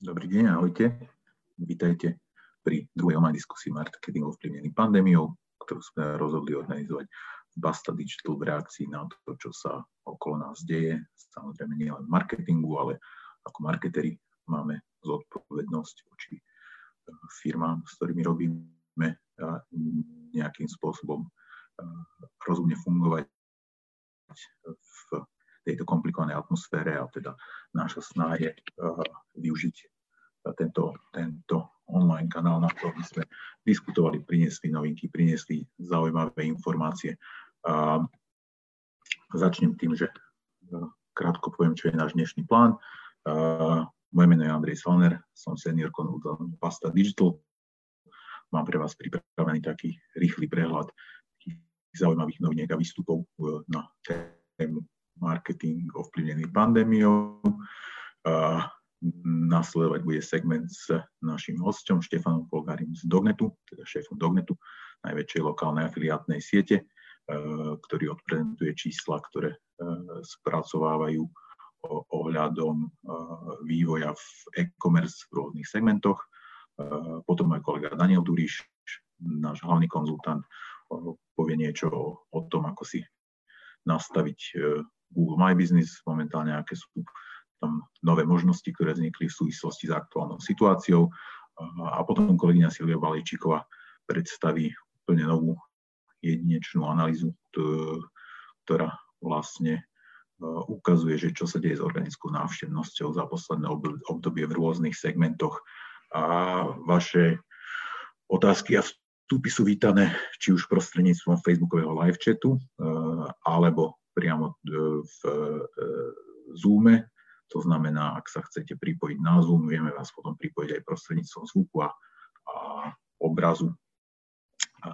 Dobrý deň, ahojte. Vítajte pri druhej online diskusii marketing ovplyvnený pandémiou, ktorú sme rozhodli organizovať v Basta Digital v reakcii na to, čo sa okolo nás deje. Samozrejme nie len marketingu, ale ako marketeri máme zodpovednosť voči e, firmám, s ktorými robíme nejakým spôsobom e, rozumne fungovať v tejto komplikovanej atmosfére a teda náša snaha je uh, využiť uh, tento, tento online kanál na to, aby sme diskutovali, priniesli novinky, priniesli zaujímavé informácie. Uh, začnem tým, že uh, krátko poviem, čo je náš dnešný plán. Moje meno je Andrej Salner, som senior konzultant Pasta Digital. Mám pre vás pripravený taký rýchly prehľad zaujímavých noviniek a výstupov na tému marketing ovplyvnený pandémiou. Nasledovať bude segment s našim hostom Štefanom Polgárim z Dognetu, teda šéfom Dognetu, najväčšej lokálnej afiliátnej siete, ktorý odprezentuje čísla, ktoré spracovávajú ohľadom vývoja v e-commerce v rôznych segmentoch. Potom môj kolega Daniel Duriš, náš hlavný konzultant, povie niečo o, tom, ako si nastaviť Google My Business, momentálne aké sú tam nové možnosti, ktoré vznikli v súvislosti s aktuálnou situáciou. A potom kolegyňa Silvia Balejčíková predstaví úplne novú jedinečnú analýzu, ktorá vlastne e, ukazuje, že čo sa deje s organickou návštevnosťou za posledné obdobie v rôznych segmentoch. A vaše otázky a vstupy sú vítané či už prostredníctvom Facebookového live chatu, e, alebo priamo e, v e, Zoome. To znamená, ak sa chcete pripojiť na Zoom, vieme vás potom pripojiť aj prostredníctvom zvuku a, a obrazu. A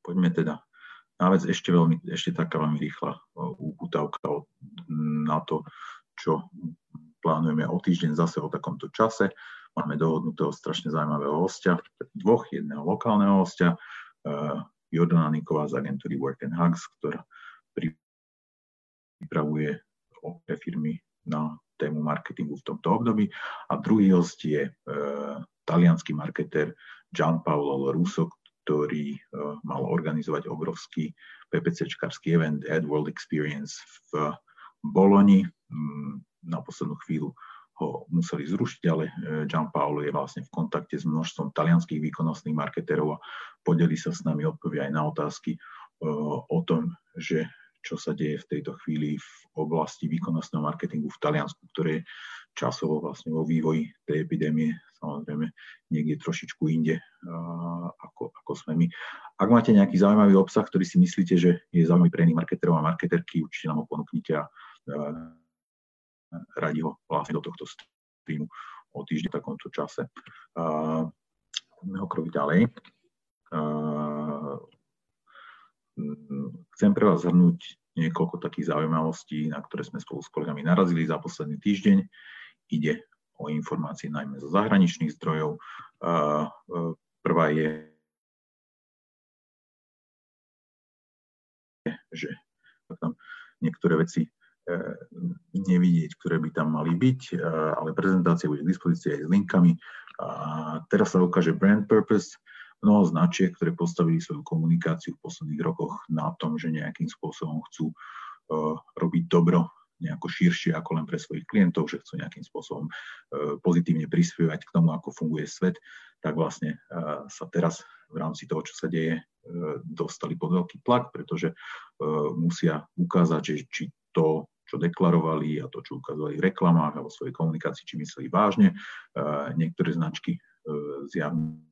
poďme teda na vec ešte, veľmi, ešte taká veľmi rýchla e, útavka na to, čo plánujeme o týždeň zase o takomto čase. Máme dohodnutého strašne zaujímavého hostia, dvoch, jedného lokálneho hostia, Jordana Niková z agentúry Work and Hugs, ktorá pripravuje pre firmy na tému marketingu v tomto období. A druhý host je e, talianský marketer Gianpaolo Russo, ktorý e, mal organizovať obrovský PPC-čkarský event Ad World Experience v Boloni. Mm, na poslednú chvíľu ho museli zrušiť, ale e, Gianpaolo je vlastne v kontakte s množstvom talianských výkonnostných marketerov a podeli sa s nami odpovie aj na otázky o tom, že čo sa deje v tejto chvíli v oblasti výkonnostného marketingu v Taliansku, ktoré je časovo vlastne vo vývoji tej epidémie, samozrejme niekde trošičku inde ako, ako sme my. Ak máte nejaký zaujímavý obsah, ktorý si myslíte, že je zaujímavý pre iných marketerov a marketerky, určite nám ho ponúknite a radi ho vlastne do tohto streamu o týždeň v takomto čase. Krok ďalej. Chcem pre vás zhrnúť niekoľko takých zaujímavostí, na ktoré sme spolu s kolegami narazili za posledný týždeň. Ide o informácie najmä zo zahraničných zdrojov. Prvá je, že tam niektoré veci e, nevidieť, ktoré by tam mali byť, ale prezentácia bude k dispozícii aj s linkami. A teraz sa ukáže brand purpose, mnoho značiek, ktoré postavili svoju komunikáciu v posledných rokoch na tom, že nejakým spôsobom chcú uh, robiť dobro nejako širšie ako len pre svojich klientov, že chcú nejakým spôsobom uh, pozitívne prispievať k tomu, ako funguje svet, tak vlastne uh, sa teraz v rámci toho, čo sa deje, dostali pod veľký tlak, pretože musia ukázať, že či to, čo deklarovali a to, čo ukázali v reklamách a vo svojej komunikácii, či mysleli vážne. Niektoré značky zjavne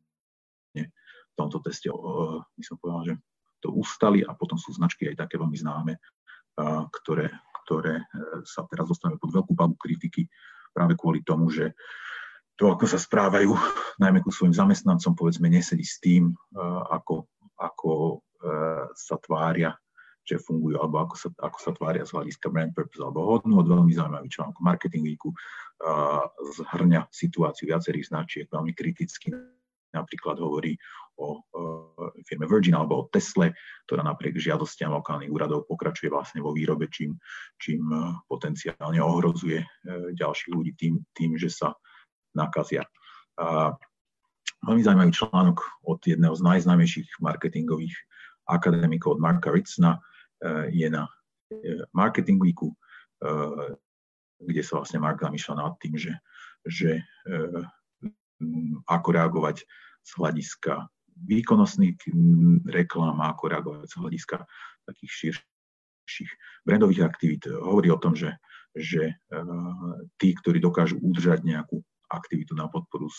v tomto teste by som povedal, že to ustali a potom sú značky aj také veľmi známe, ktoré, ktoré e, sa teraz dostanú pod veľkú palu kritiky práve kvôli tomu, že to, ako sa správajú, najmä ku svojim zamestnancom, povedzme, nesedí s tým, ako, ako e, sa tvária, že fungujú, alebo ako sa, ako sa tvária z hľadiska brand purpose alebo hodnú. Od veľmi zaujímavý článok Marketing Weeku zhrňa situáciu viacerých značiek veľmi kriticky napríklad hovorí o firme Virgin alebo o Tesle, ktorá napriek žiadostiam lokálnych úradov pokračuje vlastne vo výrobe, čím, čím e, potenciálne ohrozuje e, ďalších ľudí tým, tým, že sa nakazia. A veľmi zaujímavý článok od jedného z najznámejších marketingových akademikov, od Marka Ritzna, je na Marketing Weeku, kde sa vlastne Mark zamýšľa nad tým, že, že ako reagovať z hľadiska výkonnostných reklám, ako reagovať z hľadiska takých širších brandových aktivít. Hovorí o tom, že, že tí, ktorí dokážu udržať nejakú aktivitu na podporu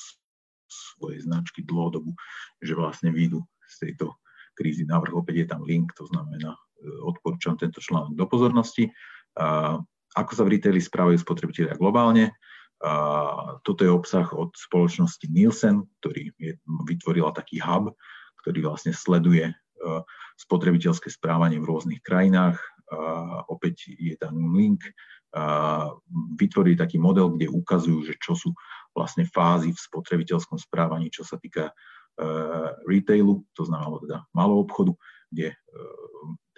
svojej značky dlhodobu, že vlastne výjdu z tejto krízy. Návrh opäť je tam link, to znamená, odporúčam tento článok do pozornosti. Ako sa v retaili správajú spotrebitelia globálne? Toto je obsah od spoločnosti Nielsen, ktorý je, vytvorila taký hub, ktorý vlastne sleduje spotrebiteľské správanie v rôznych krajinách. Opäť je tam link. Vytvorili taký model, kde ukazujú, že čo sú vlastne fázy v spotrebiteľskom správaní, čo sa týka retailu, to znamená teda malého obchodu, kde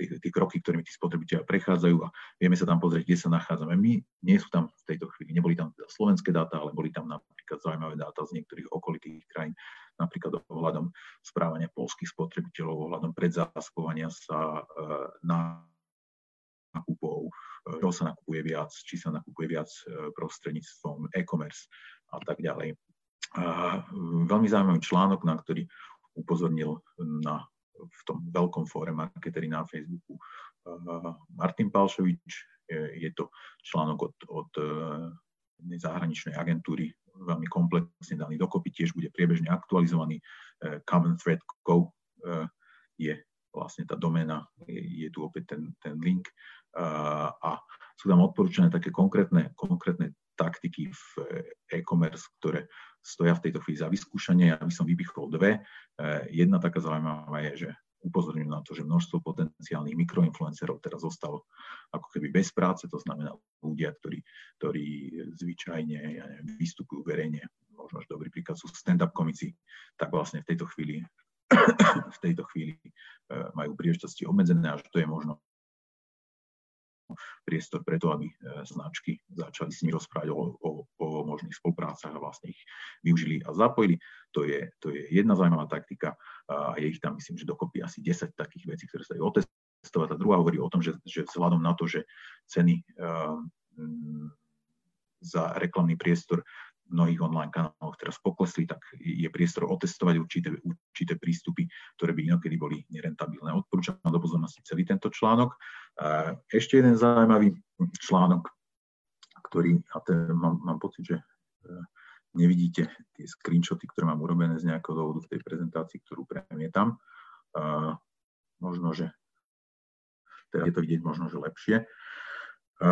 tie, kroky, ktorými tí spotrebitelia prechádzajú a vieme sa tam pozrieť, kde sa nachádzame. My nie sú tam v tejto chvíli, neboli tam teda slovenské dáta, ale boli tam napríklad zaujímavé dáta z niektorých okolitých krajín, napríklad ohľadom správania polských spotrebiteľov, ohľadom predzásobovania sa e, na nákupov, čo sa nakupuje viac, či sa nakupuje viac e, prostredníctvom e-commerce a tak ďalej. A veľmi zaujímavý článok, na ktorý upozornil na v tom veľkom fóre marketeri na Facebooku eh, Martin Palšovič. Je to článok od, od eh, zahraničnej agentúry, veľmi komplexne daný dokopy, tiež bude priebežne aktualizovaný. Eh, Common Thread Co. je vlastne tá doména, je, je tu opäť ten, ten link a sú tam odporúčané také konkrétne, konkrétne taktiky v e-commerce, ktoré stoja v tejto chvíli za vyskúšanie. Ja by som vypichol dve. E, jedna taká zaujímavá je, že upozorňujem na to, že množstvo potenciálnych mikroinfluencerov teraz zostalo ako keby bez práce, to znamená ľudia, ktorí, ktorí zvyčajne ja neviem, vystupujú verejne, možno, že dobrý príklad sú stand-up komici, tak vlastne v tejto chvíli v tejto chvíli e, majú príležitosti obmedzené a že to je možno priestor preto, aby e, značky začali s nimi rozprávať o, o, o možných spoluprácach a vlastne ich využili a zapojili. To je, to je jedna zaujímavá taktika a je ich tam myslím, že dokopy asi 10 takých vecí, ktoré sa dajú otestovať. A druhá hovorí o tom, že, že vzhľadom na to, že ceny uh, za reklamný priestor mnohých online kanáloch teraz poklesli, tak je priestor otestovať určité, určité prístupy, ktoré by inokedy boli nerentabilné. Odporúčam do pozornosti celý tento článok. Ešte jeden zaujímavý článok, ktorý, a ten mám, mám pocit, že e, nevidíte tie screenshoty, ktoré mám urobené z nejakého dôvodu v tej prezentácii, ktorú premietam. Možno, že teraz je to vidieť možno, že lepšie. E,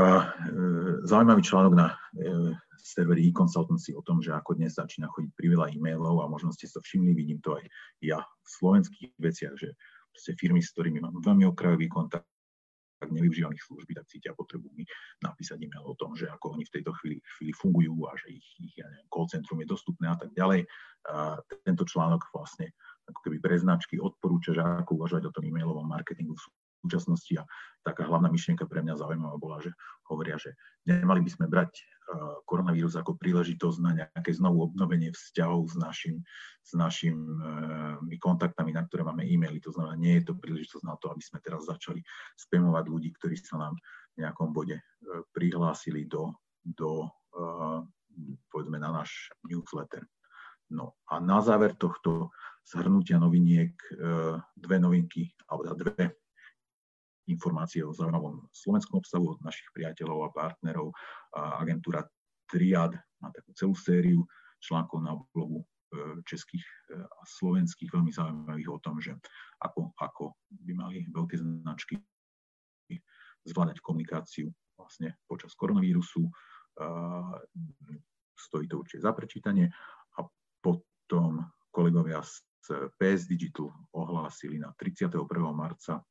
zaujímavý článok na e, serveri e-consultancy o tom, že ako dnes začína chodiť priveľa e-mailov a možno ste sa všimli, vidím to aj ja v slovenských veciach, že proste firmy, s ktorými mám veľmi okrajový kontakt, tak nevyužívam ich služby, tak cítia potrebu mi napísať e-mail o tom, že ako oni v tejto chvíli, chvíli fungujú a že ich, ich ja neviem, call centrum je dostupné a tak ďalej. A tento článok vlastne ako keby pre značky odporúča, že ako uvažovať o tom e-mailovom marketingu v súčasnosti a taká hlavná myšlienka pre mňa zaujímavá bola, že hovoria, že nemali by sme brať e, koronavírus ako príležitosť na nejaké znovu obnovenie vzťahov s, našim, s našimi e, kontaktami, na ktoré máme e-maily. To znamená, nie je to príležitosť na to, aby sme teraz začali spamovať ľudí, ktorí sa nám v nejakom bode e, prihlásili do, do povedzme na náš newsletter. No a na záver tohto zhrnutia noviniek dve novinky, alebo dve informácie o zaujímavom slovenskom obsahu od našich priateľov a partnerov. Agentúra Triad má takú celú sériu článkov na blogu e, českých e, a slovenských veľmi zaujímavých o tom, že ako, ako by mali veľké značky zvládať komunikáciu vlastne počas koronavírusu. Stojí to určite za prečítanie. A potom kolegovia z PS Digital ohlásili na 31. marca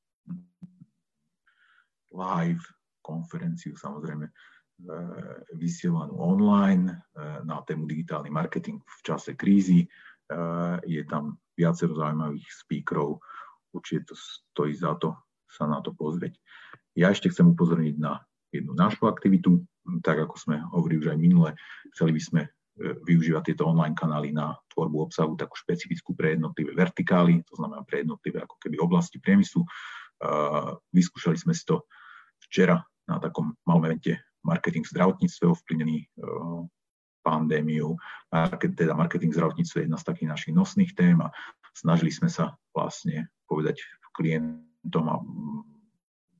live konferenciu samozrejme e, vysielanú online e, na tému digitálny marketing v čase krízy. E, je tam viacero zaujímavých speakerov, určite to stojí za to sa na to pozrieť. Ja ešte chcem upozorniť na jednu našu aktivitu, tak ako sme hovorili už aj minule, chceli by sme využívať tieto online kanály na tvorbu obsahu takú špecifickú pre jednotlivé vertikály, to znamená pre jednotlivé ako keby oblasti priemyslu. Vyskúšali sme si to včera na takom malom evente marketing v zdravotníctve ovplyvnený pandémiou. Market, teda marketing v zdravotníctve je jedna z takých našich nosných tém a snažili sme sa vlastne povedať klientom a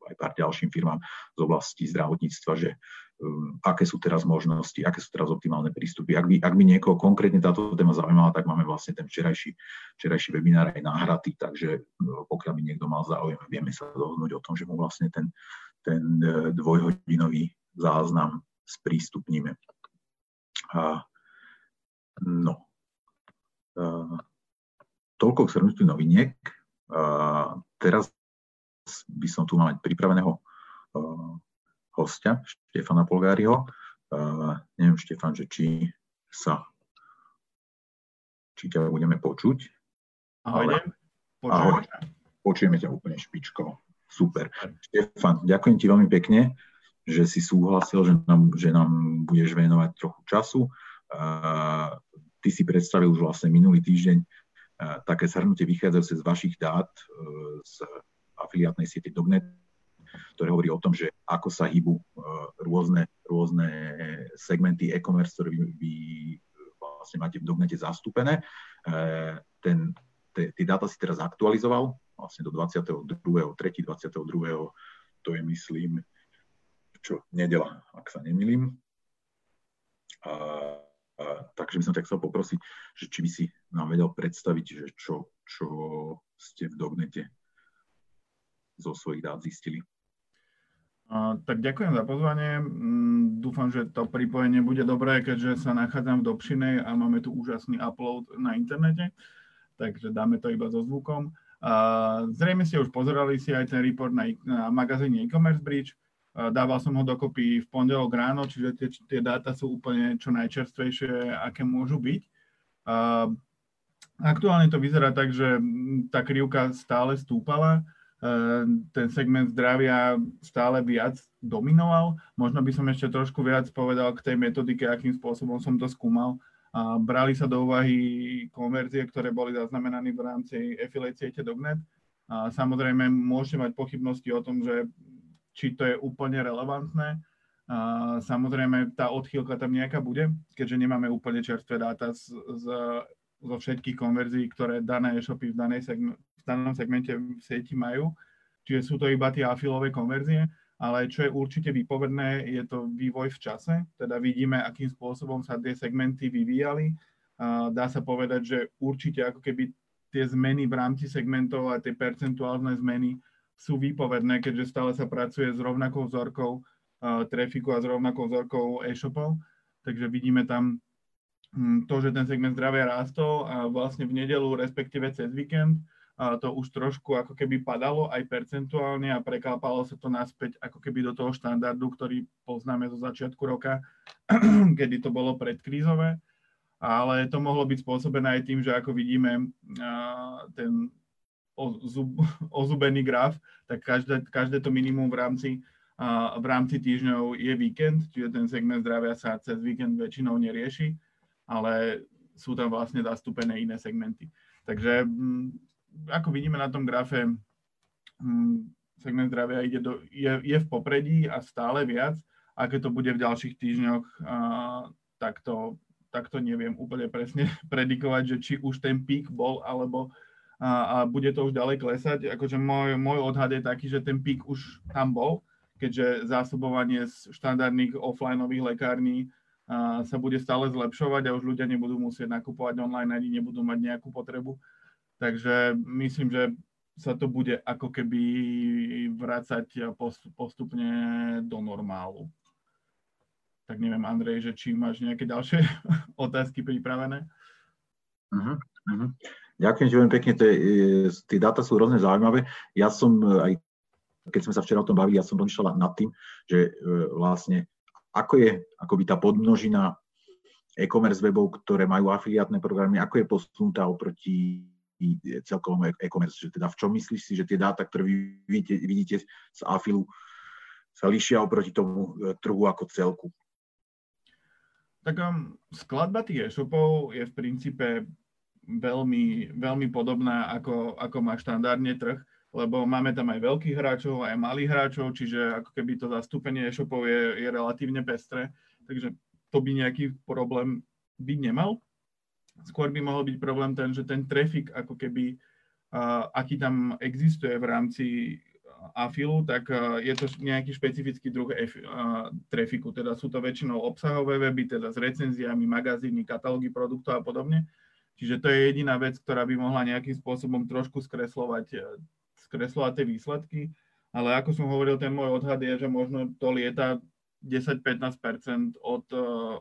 aj pár ďalším firmám z oblasti zdravotníctva, že um, aké sú teraz možnosti, aké sú teraz optimálne prístupy. Ak by, ak by niekoho konkrétne táto téma zaujímala, tak máme vlastne ten včerajší, včerajší webinár aj nahratý, takže no, pokiaľ by niekto mal záujem, vieme sa dohodnúť o tom, že mu vlastne ten, ten e, dvojhodinový záznam sprístupníme. A, no, a, toľko k shrnutiu noviniek. A, teraz by som tu mal mať pripraveného uh, hostia, Štefana Polgáriho. Neviem, Štefan, že či sa či ťa budeme počuť. Ahoj, ahoj. Počujeme ťa úplne špičko. Super. Štefan, ďakujem ti veľmi pekne, že si súhlasil, že nám, že nám budeš venovať trochu času. Ty si predstavil už vlastne minulý týždeň také zhrnutie vychádzajúce z vašich dát uh, z afiliátnej siete Dognet, ktoré hovorí o tom, že ako sa hýbu e, rôzne, rôzne segmenty e-commerce, ktoré vy, vy vlastne máte v Dognete zastúpené. E, ten, tie dáta si teraz aktualizoval vlastne do 22. 3. 22. To je, myslím, čo, nedela, ak sa nemýlim. A, a, takže by som tak chcel poprosiť, že či by si nám vedel predstaviť, že čo, čo ste v Dognete zo svojich dát zistili. A, tak ďakujem za pozvanie. Mm, dúfam, že to pripojenie bude dobré, keďže sa nachádzam v Dobšinej a máme tu úžasný upload na internete, takže dáme to iba so zvukom. Zrejme ste už pozerali si aj ten report na, na magazíne e-commerce bridge. Dával som ho dokopy v pondelok ráno, čiže tie, tie dáta sú úplne čo najčerstvejšie, aké môžu byť. Aktuálne to vyzerá tak, že tá krivka stále stúpala ten segment zdravia stále viac dominoval. Možno by som ešte trošku viac povedal k tej metodike, akým spôsobom som to skúmal. A brali sa do úvahy konverzie, ktoré boli zaznamenané v rámci affiliate siete Dognet. A samozrejme, môžete mať pochybnosti o tom, že či to je úplne relevantné. A samozrejme, tá odchýlka tam nejaká bude, keďže nemáme úplne čerstvé dáta z, z, zo všetkých konverzií, ktoré dané e-shopy v danej segment, danom segmente v sieti majú. Čiže sú to iba tie afilové konverzie, ale čo je určite výpovedné, je to vývoj v čase, teda vidíme, akým spôsobom sa tie segmenty vyvíjali. Dá sa povedať, že určite ako keby tie zmeny v rámci segmentov a tie percentuálne zmeny sú výpovedné, keďže stále sa pracuje s rovnakou vzorkou trafiku a s rovnakou vzorkou e-shopov. Takže vidíme tam hm, to, že ten segment zdravia rástol a vlastne v nedelu, respektíve cez víkend, to už trošku ako keby padalo aj percentuálne a preklápalo sa to naspäť ako keby do toho štandardu, ktorý poznáme zo začiatku roka, kedy to bolo predkrízové. Ale to mohlo byť spôsobené aj tým, že ako vidíme ten ozubený graf, tak každé, každé to minimum v rámci, v rámci týždňov je víkend, čiže ten segment zdravia sa cez víkend väčšinou nerieši, ale sú tam vlastne zastúpené iné segmenty. Takže ako vidíme na tom grafe, hm, segment zdravia ide do, je, je v popredí a stále viac. Aké to bude v ďalších týždňoch, tak, to, tak to neviem úplne presne predikovať, že či už ten pík bol, alebo a, a bude to už ďalej klesať. Akože môj, môj odhad je taký, že ten pík už tam bol, keďže zásobovanie z štandardných offlineových lekární sa bude stále zlepšovať a už ľudia nebudú musieť nakupovať online, ani nebudú mať nejakú potrebu Takže myslím, že sa to bude ako keby vrácať postupne do normálu. Tak neviem, Andrej, že či máš nejaké ďalšie otázky pripravené? Uh-huh, uh-huh. Ďakujem ti veľmi pekne, tie, dáta sú rôzne zaujímavé. Ja som aj, keď sme sa včera o tom bavili, ja som rozmýšľal nad tým, že e, vlastne ako je akoby tá podmnožina e-commerce webov, ktoré majú afiliátne programy, ako je posunutá oproti celkovom e-commerce, že teda v čom myslíš si, že tie dáta, ktoré vy vidíte, vidíte z AFILu, sa líšia oproti tomu e, trhu ako celku? Tak um, skladba tých e-shopov je v princípe veľmi, veľmi podobná, ako, ako má štandardne trh, lebo máme tam aj veľkých hráčov, aj malých hráčov, čiže ako keby to zastúpenie e-shopov je, je relatívne pestré, takže to by nejaký problém byť nemal. Skôr by mohol byť problém ten, že ten trafik ako keby, uh, aký tam existuje v rámci afilu, tak uh, je to nejaký špecifický druh F, uh, trafiku. Teda sú to väčšinou obsahové weby, teda s recenziami, magazíny, katalógy produktov a podobne. Čiže to je jediná vec, ktorá by mohla nejakým spôsobom trošku skreslovať, skreslovať tie výsledky. Ale ako som hovoril, ten môj odhad je, že možno to lieta 10-15% od,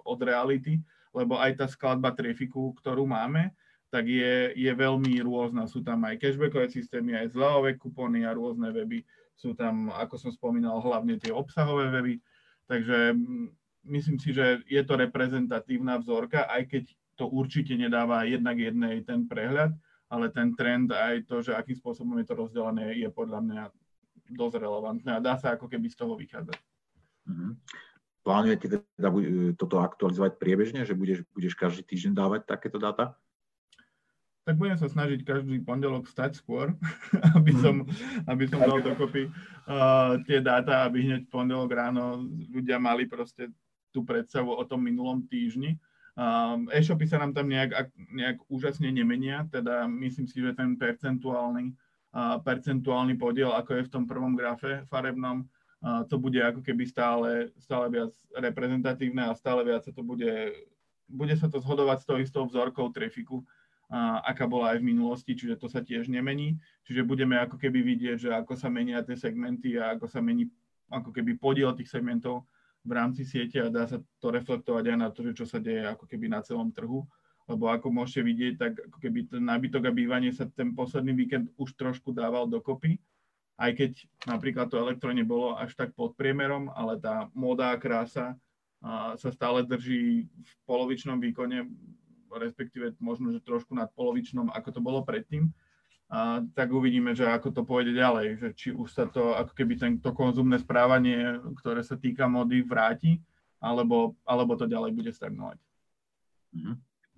od reality, lebo aj tá skladba trafiku, ktorú máme, tak je, je veľmi rôzna. Sú tam aj cashbackové systémy, aj zľavové kupóny a rôzne weby. Sú tam, ako som spomínal, hlavne tie obsahové weby. Takže mm, myslím si, že je to reprezentatívna vzorka, aj keď to určite nedáva jednak jednej ten prehľad, ale ten trend aj to, že akým spôsobom je to rozdelené, je podľa mňa dosť relevantné a dá sa ako keby z toho vychádzať. Mm-hmm. Plánujete teda toto aktualizovať priebežne, že budeš, budeš každý týždeň dávať takéto dáta? Tak budem sa snažiť každý pondelok stať skôr, aby som, aby som dal dokopy uh, tie dáta, aby hneď pondelok ráno ľudia mali proste tú predstavu o tom minulom týždni. Um, e-shopy sa nám tam nejak, nejak úžasne nemenia, teda myslím si, že ten percentuálny, uh, percentuálny podiel, ako je v tom prvom grafe farebnom, to bude ako keby stále, stále viac reprezentatívne a stále viac sa to bude, bude sa to zhodovať s tou istou vzorkou trafiku, uh, aká bola aj v minulosti, čiže to sa tiež nemení. Čiže budeme ako keby vidieť, že ako sa menia tie segmenty a ako sa mení ako keby podiel tých segmentov v rámci siete a dá sa to reflektovať aj na to, čo sa deje ako keby na celom trhu. Lebo ako môžete vidieť, tak ako keby ten nábytok a bývanie sa ten posledný víkend už trošku dával dokopy. Aj keď napríklad to elektro nebolo až tak pod priemerom, ale tá móda a krása a sa stále drží v polovičnom výkone, respektíve možno, že trošku nad polovičnom, ako to bolo predtým a tak uvidíme, že ako to pôjde ďalej, že či už sa to ako keby tento konzumné správanie, ktoré sa týka mody, vráti, alebo, alebo to ďalej bude stagnovať. Mm-hmm.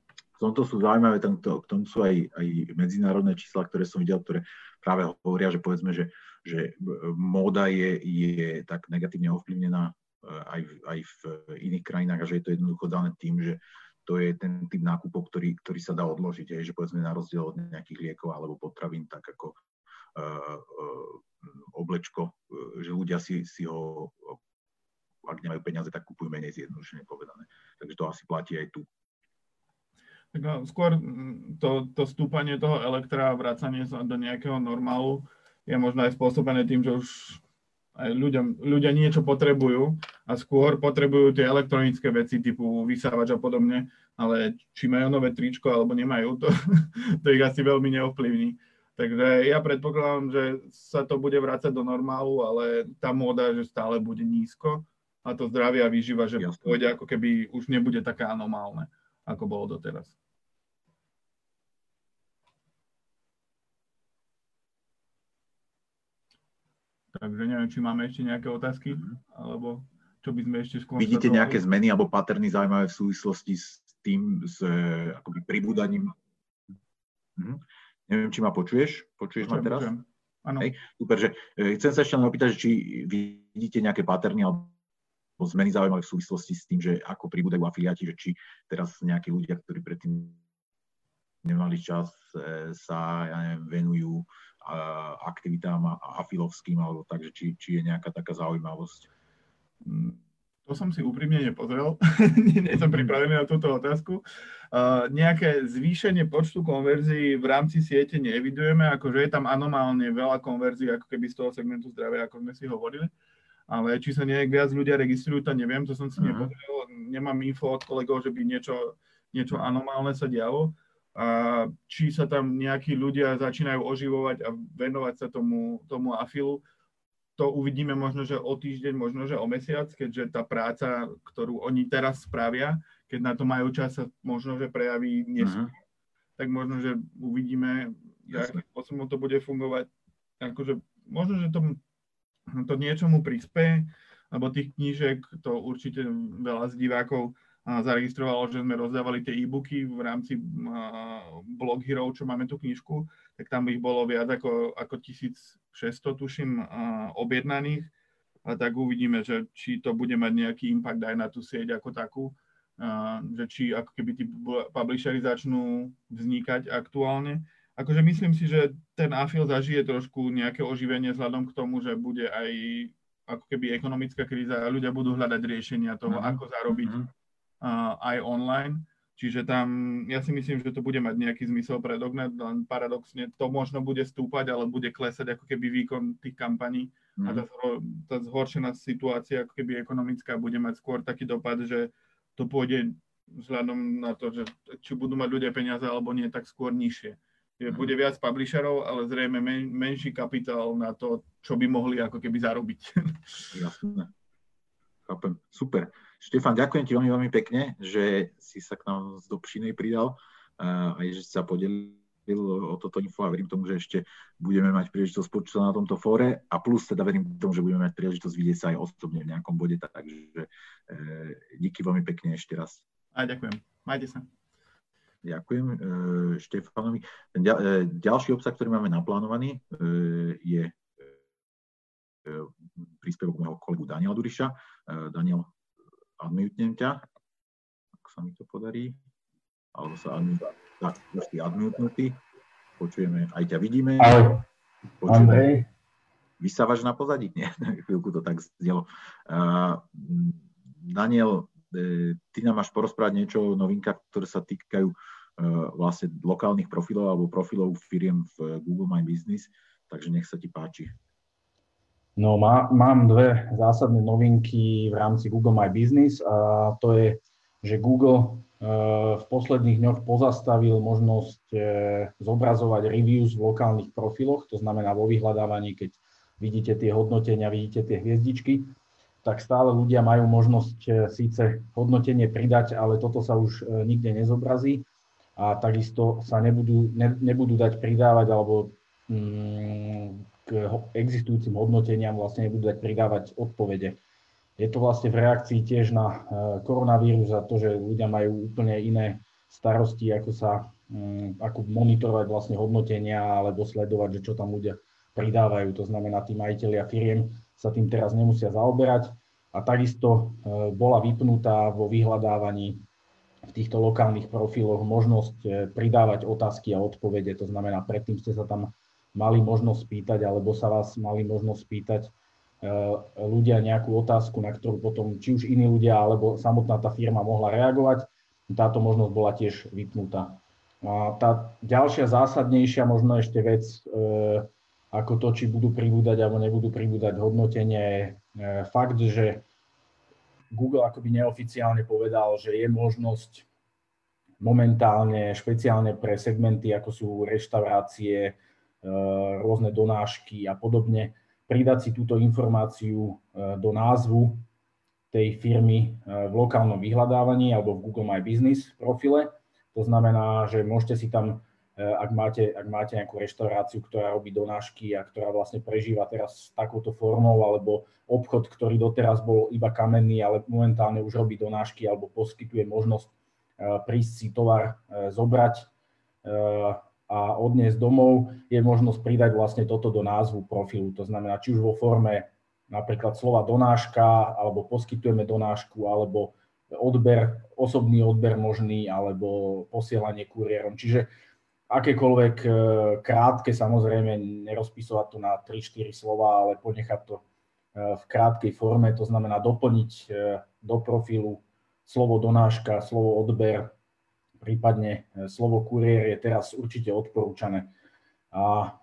V tomto sú zaujímavé, tento, k tomu sú aj, aj medzinárodné čísla, ktoré som videl, ktoré práve hovoria, že povedzme, že, že móda je, je tak negatívne ovplyvnená e, aj, aj v iných krajinách a že je to jednoducho dané tým, že to je ten typ nákupov, ktorý, ktorý sa dá odložiť, aj, že povedzme na rozdiel od nejakých liekov alebo potravín, tak ako uh, uh, oblečko, že ľudia si, si ho, ak nemajú peniaze, tak kupujú menej zjednodušene povedané. Takže to asi platí aj tu. Tak skôr to, to stúpanie toho elektra a vracanie sa do nejakého normálu je možno aj spôsobené tým, že už aj ľuďom, ľudia niečo potrebujú a skôr potrebujú tie elektronické veci typu vysávač a podobne, ale či majú nové tričko alebo nemajú, to, to ich asi veľmi neovplyvní. Takže ja predpokladám, že sa to bude vrácať do normálu, ale tá móda, že stále bude nízko a to zdravie a výživa, že pôjde ako keby už nebude také anomálne, ako bolo doteraz. Takže neviem, či máme ešte nejaké otázky, mm-hmm. alebo čo by sme ešte skôr... Vidíte nejaké zmeny alebo paterny zaujímavé v súvislosti s tým, s e, akoby pribúdaním? Mm-hmm. Neviem, či ma počuješ? Počuješ počujem, ma teraz? Áno. super, že e, chcem sa ešte len opýtať, či vidíte nejaké paterny alebo zmeny zaujímavé v súvislosti s tým, že ako pribúdajú afiliáti, že či teraz nejakí ľudia, ktorí predtým nemali čas, e, sa ja neviem, venujú aktivitám afilovským, alebo takže či, či je nejaká taká zaujímavosť. Mm, to som si úprimne nepozrel, nie som pripravený na túto otázku. Uh, nejaké zvýšenie počtu konverzií v rámci siete neevidujeme, akože je tam anomálne veľa konverzií, ako keby z toho segmentu zdravia, ako sme si hovorili. Ale či sa nejak viac ľudia registrujú, to neviem, to som si uh-huh. nepozrel. Nemám info od kolegov, že by niečo, niečo anomálne sa dialo a či sa tam nejakí ľudia začínajú oživovať a venovať sa tomu, tomu afilu, to uvidíme možno, že o týždeň, možno, že o mesiac, keďže tá práca, ktorú oni teraz spravia, keď na to majú čas, sa možno, že prejaví neskôr. Uh-huh. Tak možno, že uvidíme, akým spôsobom to bude fungovať. Akože, možno, že to, to niečomu prispie, lebo tých knížek to určite veľa z divákov zaregistrovalo, že sme rozdávali tie e-booky v rámci Blog Hero, čo máme tú knižku, tak tam ich bolo viac ako, ako 1600, tuším, objednaných. A tak uvidíme, že či to bude mať nejaký impact aj na tú sieť ako takú, že či ako keby tí publishery začnú vznikať aktuálne. Akože myslím si, že ten AFIL zažije trošku nejaké oživenie vzhľadom k tomu, že bude aj ako keby ekonomická kríza a ľudia budú hľadať riešenia toho, mm-hmm. ako zarobiť mm-hmm aj online. Čiže tam ja si myslím, že to bude mať nejaký zmysel pre Dognet, len paradoxne to možno bude stúpať, ale bude klesať ako keby výkon tých kampaní mm. a tá, mhm. tá zhoršená situácia ako keby ekonomická bude mať skôr taký dopad, že to pôjde vzhľadom na to, že či budú mať ľudia peniaze alebo nie, tak skôr nižšie. Mm. Bude viac publisherov, ale zrejme men, menší kapitál na to, čo by mohli ako keby zarobiť. Jasné. Chápem. Super. Štefan, ďakujem ti veľmi, veľmi pekne, že si sa k nám z Dobšinej pridal a že si sa podelil o toto info a verím tomu, že ešte budeme mať príležitosť počuť sa na tomto fóre a plus teda verím tomu, že budeme mať príležitosť vidieť sa aj osobne v nejakom bode, takže e, díky veľmi pekne ešte raz. A ďakujem. Majte sa. Ďakujem e, Štefanovi. Ten ďal, e, ďalší obsah, ktorý máme naplánovaný, e, je e, príspevok môjho kolegu Daniela Duriša. E, Daniel admutnem ťa, ak sa mi to podarí, alebo sa admutnem, tak, už si admutnutý, počujeme, aj ťa vidíme. Ahoj, Andrej. Vysávaš na pozadí? Nie, chvíľku to tak zdelo. Uh, Daniel, e, ty nám máš porozprávať niečo o novinkách, ktoré sa týkajú uh, vlastne lokálnych profilov alebo profilov firiem v Google My Business, takže nech sa ti páči. No, má, mám dve zásadné novinky v rámci Google My Business a to je, že Google e, v posledných dňoch pozastavil možnosť e, zobrazovať reviews v lokálnych profiloch, to znamená vo vyhľadávaní, keď vidíte tie hodnotenia, vidíte tie hviezdičky, tak stále ľudia majú možnosť e, síce hodnotenie pridať, ale toto sa už nikde nezobrazí a takisto sa nebudú, ne, nebudú dať pridávať alebo mm, k existujúcim hodnoteniam vlastne nebudú dať pridávať odpovede. Je to vlastne v reakcii tiež na e, koronavírus a to, že ľudia majú úplne iné starosti, ako sa mm, ako monitorovať vlastne hodnotenia alebo sledovať, že čo tam ľudia pridávajú. To znamená, tí majiteľia firiem sa tým teraz nemusia zaoberať. A takisto e, bola vypnutá vo vyhľadávaní v týchto lokálnych profiloch možnosť e, pridávať otázky a odpovede. To znamená, predtým ste sa tam mali možnosť spýtať, alebo sa vás mali možnosť spýtať e, ľudia nejakú otázku, na ktorú potom či už iní ľudia, alebo samotná tá firma mohla reagovať. Táto možnosť bola tiež vypnutá. A tá ďalšia zásadnejšia možno ešte vec, e, ako to, či budú pribúdať alebo nebudú pribúdať hodnotenie, je fakt, že Google akoby neoficiálne povedal, že je možnosť momentálne špeciálne pre segmenty, ako sú reštaurácie, rôzne donášky a podobne, pridať si túto informáciu eh, do názvu tej firmy eh, v lokálnom vyhľadávaní alebo v Google My Business profile. To znamená, že môžete si tam, ak máte, ak máte nejakú reštauráciu, ktorá robí donášky a ktorá vlastne prežíva teraz takouto formou, alebo obchod, ktorý doteraz bol iba kamenný, ale momentálne už robí donášky alebo poskytuje možnosť prísť si tovar zobrať a odniesť domov, je možnosť pridať vlastne toto do názvu profilu. To znamená, či už vo forme napríklad slova donáška, alebo poskytujeme donášku, alebo odber, osobný odber možný, alebo posielanie kuriérom. Čiže akékoľvek e, krátke, samozrejme nerozpisovať to na 3-4 slova, ale ponechať to e, v krátkej forme, to znamená doplniť e, do profilu slovo donáška, slovo odber, prípadne e, slovo kuriér je teraz určite odporúčané. A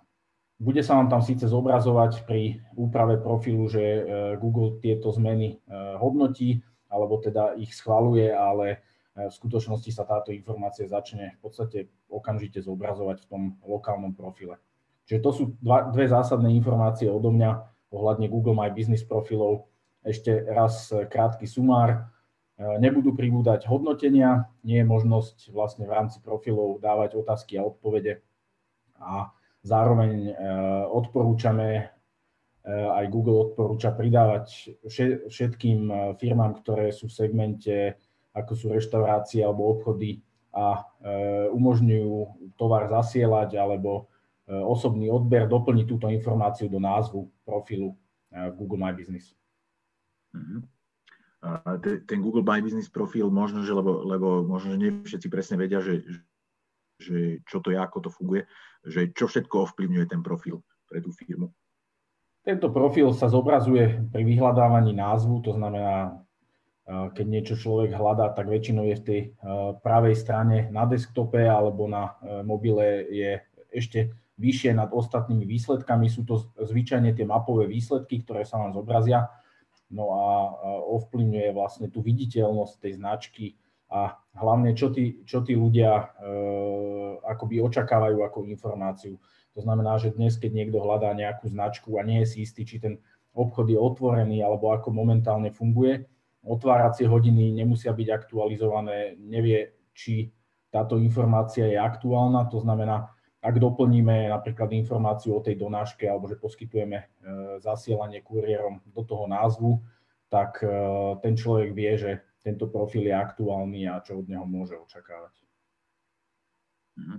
bude sa vám tam síce zobrazovať pri úprave profilu, že e, Google tieto zmeny e, hodnotí, alebo teda ich schvaluje, ale v skutočnosti sa táto informácia začne v podstate okamžite zobrazovať v tom lokálnom profile. Čiže to sú dva, dve zásadné informácie odo mňa ohľadne Google My Business profilov. Ešte raz krátky sumár. Eh, nebudú pribúdať hodnotenia, nie je možnosť vlastne v rámci profilov dávať otázky a odpovede a zároveň eh, odporúčame, eh, aj Google odporúča pridávať všetkým firmám, ktoré sú v segmente ako sú reštaurácie alebo obchody a umožňujú tovar zasielať alebo osobný odber, doplniť túto informáciu do názvu profilu Google My Business. Uh-huh. Ten Google My Business profil možno, že lebo, lebo možno, že nie všetci presne vedia, že, že čo to je, ako to funguje, že čo všetko ovplyvňuje ten profil pre tú firmu. Tento profil sa zobrazuje pri vyhľadávaní názvu, to znamená, keď niečo človek hľadá, tak väčšinou je v tej pravej strane na desktope alebo na mobile je ešte vyššie nad ostatnými výsledkami. Sú to zvyčajne tie mapové výsledky, ktoré sa vám zobrazia no a ovplyvňuje vlastne tú viditeľnosť tej značky a hlavne čo tí, čo tí ľudia e, akoby očakávajú ako informáciu. To znamená, že dnes, keď niekto hľadá nejakú značku a nie je si istý, či ten obchod je otvorený alebo ako momentálne funguje, otváracie hodiny nemusia byť aktualizované, nevie, či táto informácia je aktuálna, to znamená, ak doplníme napríklad informáciu o tej donáške alebo že poskytujeme e, zasielanie kuriérom do toho názvu, tak e, ten človek vie, že tento profil je aktuálny a čo od neho môže očakávať. Mhm.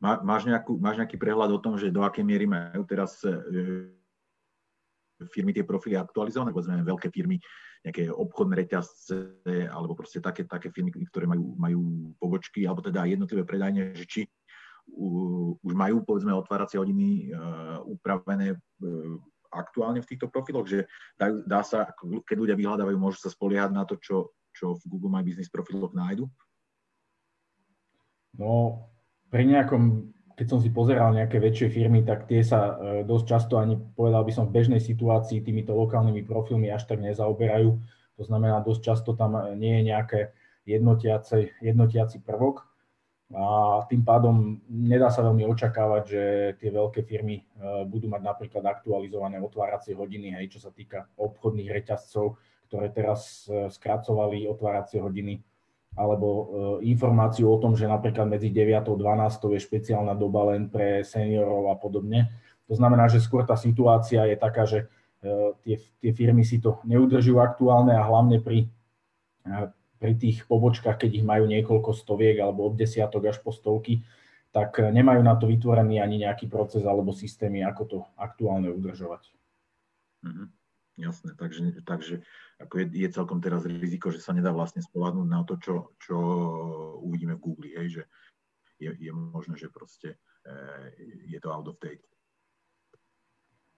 Má, máš, nejakú, máš nejaký prehľad o tom, že do akej miery majú teraz e, firmy tie profily aktualizované, povedzme veľké firmy, nejaké obchodné reťazce, alebo proste také, také firmy, ktoré majú, majú pobočky, alebo teda jednotlivé predajne, že či už majú povedzme otváracie hodiny uh, upravené uh, aktuálne v týchto profiloch, že dá, dá sa, keď ľudia vyhľadávajú, môžu sa spoliehať na to, čo, čo v Google My Business profiloch nájdu? No, pri nejakom, keď som si pozeral nejaké väčšie firmy, tak tie sa uh, dosť často ani, povedal by som, v bežnej situácii týmito lokálnymi profilmi až tak nezaoberajú. To znamená, dosť často tam nie je nejaké jednotiaci prvok, a tým pádom nedá sa veľmi očakávať, že tie veľké firmy e, budú mať napríklad aktualizované otváracie hodiny, hej, čo sa týka obchodných reťazcov, ktoré teraz e, skracovali otváracie hodiny, alebo e, informáciu o tom, že napríklad medzi 9 a 12 je špeciálna doba len pre seniorov a podobne. To znamená, že skôr tá situácia je taká, že tie, tie firmy si to neudržujú aktuálne a hlavne pri pri tých pobočkách, keď ich majú niekoľko stoviek alebo od desiatok až po stovky, tak nemajú na to vytvorený ani nejaký proces alebo systémy, ako to aktuálne udržovať. Mm-hmm. Jasné, takže, takže ako je, je celkom teraz riziko, že sa nedá vlastne spolahnuť na to, čo, čo uvidíme v Google, hej, že je, je možné, že proste e, je to out of date.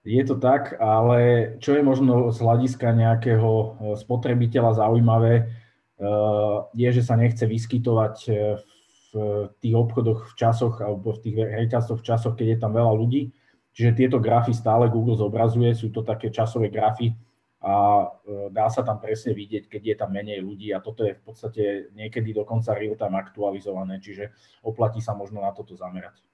Je to tak, ale čo je možno z hľadiska nejakého e, spotrebiteľa zaujímavé, Eh, je, že sa nechce vyskytovať eh, v tých obchodoch v časoch alebo v tých reťazcoch v časoch, keď je tam veľa ľudí. Čiže tieto grafy stále Google zobrazuje, sú to také časové grafy a eh, dá sa tam presne vidieť, keď je tam menej ľudí a toto je v podstate niekedy dokonca real-time aktualizované, čiže oplatí sa možno na toto zamerať.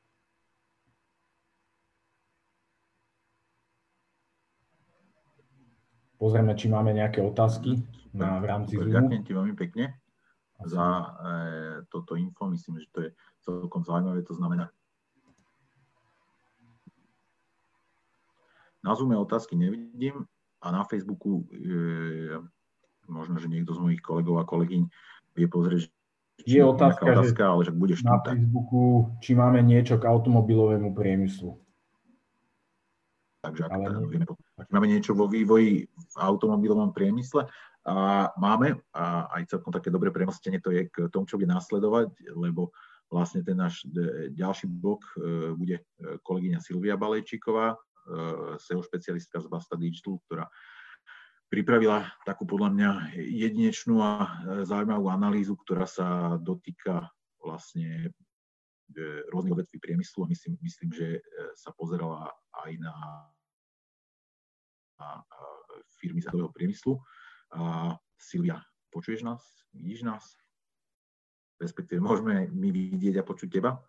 Pozrieme, či máme nejaké otázky na, v rámci Zoomu. Ďakujem ti veľmi pekne za e, toto info. Myslím, že to je celkom zaujímavé. To znamená, na Zoome otázky nevidím a na Facebooku e, možno, že niekto z mojich kolegov a kolegyň vie pozrieť, je otázka, otázka ale že budeš na Facebooku, či máme niečo k automobilovému priemyslu. Takže ak, ale vieme, ak máme niečo vo vývoji v automobilovom priemysle, a máme a aj celkom také dobré premostenie to je k tomu, čo bude následovať, lebo vlastne ten náš e, ďalší blok e, bude e, kolegyňa Silvia Balejčíková, SEO špecialistka z Basta Digital, ktorá pripravila takú podľa mňa jedinečnú a zaujímavú analýzu, ktorá sa dotýka vlastne rôznych odvetví priemyslu a myslím, myslím, že sa pozerala aj na, na firmy zadového priemyslu. A Silvia, počuješ nás? Vidíš nás? Respektíve môžeme my vidieť a počuť teba?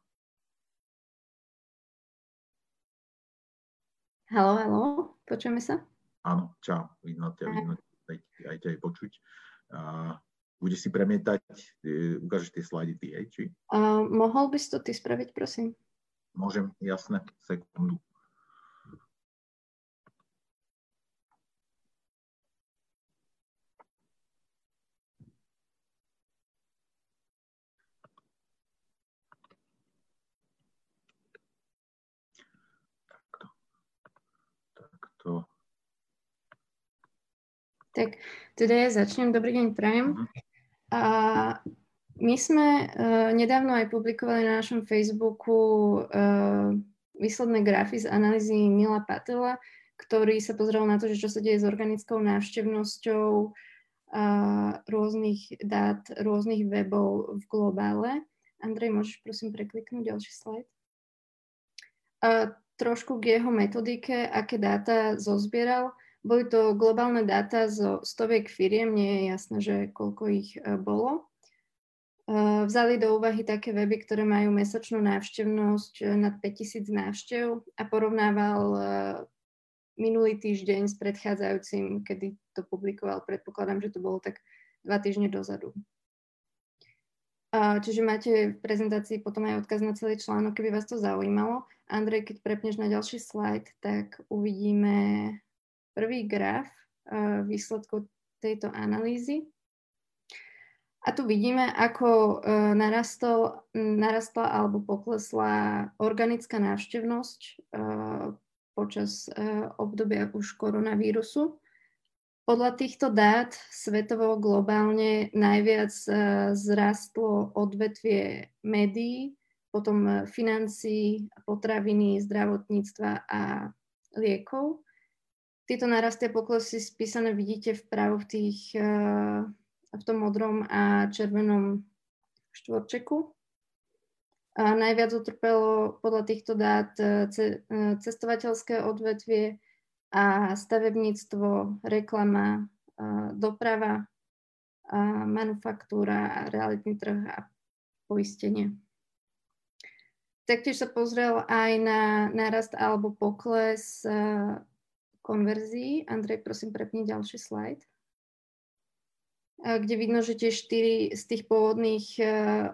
Halo, halo, počujeme sa? Áno, čau, vidno ťa, vidno aj, aj ťa aj počuť. A budeš si premietať, e, ukážeš tie slajdy ty, hej, či? Uh, mohol by si to ty spraviť, prosím? Môžem, jasné, sekundu. Tak teda ja začnem. Dobrý deň, prajem. Uh-huh. A my sme uh, nedávno aj publikovali na našom Facebooku uh, výsledné grafy z analýzy Mila Patela, ktorý sa pozrel na to, že čo sa deje s organickou návštevnosťou uh, rôznych dát, rôznych webov v globále. Andrej, môžeš prosím prekliknúť ďalší slajd? Uh, trošku k jeho metodike, aké dáta zozbieral. Boli to globálne dáta zo stoviek firiem, nie je jasné, že koľko ich bolo. Eh, vzali do úvahy také weby, ktoré majú mesačnú návštevnosť eh, nad 5000 návštev a porovnával minulý týždeň s predchádzajúcim, kedy to publikoval. Predpokladám, že to bolo tak dva týždne dozadu. Čiže máte v prezentácii potom aj odkaz na celý článok, keby vás to zaujímalo. Andrej, keď prepneš na ďalší slajd, tak uvidíme prvý graf výsledkov tejto analýzy. A tu vidíme, ako e, narastol, narastla alebo poklesla organická návštevnosť e, počas e, obdobia už koronavírusu. Podľa týchto dát svetovo globálne najviac zrastlo odvetvie médií, potom financií, potraviny, zdravotníctva a liekov. Tieto narasty a poklesy spísané vidíte vpravo v tých v tom modrom a červenom štvorčeku. A najviac utrpelo podľa týchto dát e, e, cestovateľské odvetvie a stavebníctvo, reklama, doprava, manufaktúra, realitný trh a poistenie. Taktiež sa pozrel aj na nárast alebo pokles konverzií. Andrej, prosím, prepni ďalší slajd kde vidno, že tie štyri z tých pôvodných e,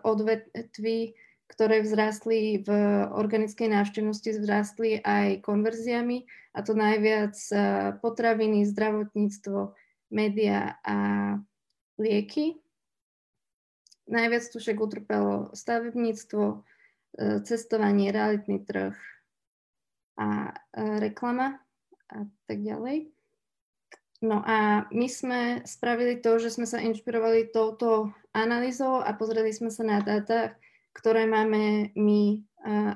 odvetví, ktoré vzrástli v organickej návštevnosti, vzrástli aj konverziami a to najviac e, potraviny, zdravotníctvo, média a lieky. Najviac tu však utrpelo stavebníctvo, e, cestovanie, realitný trh a reklama a tak ďalej. No a my sme spravili to, že sme sa inšpirovali touto analýzou a pozreli sme sa na dáta, ktoré máme my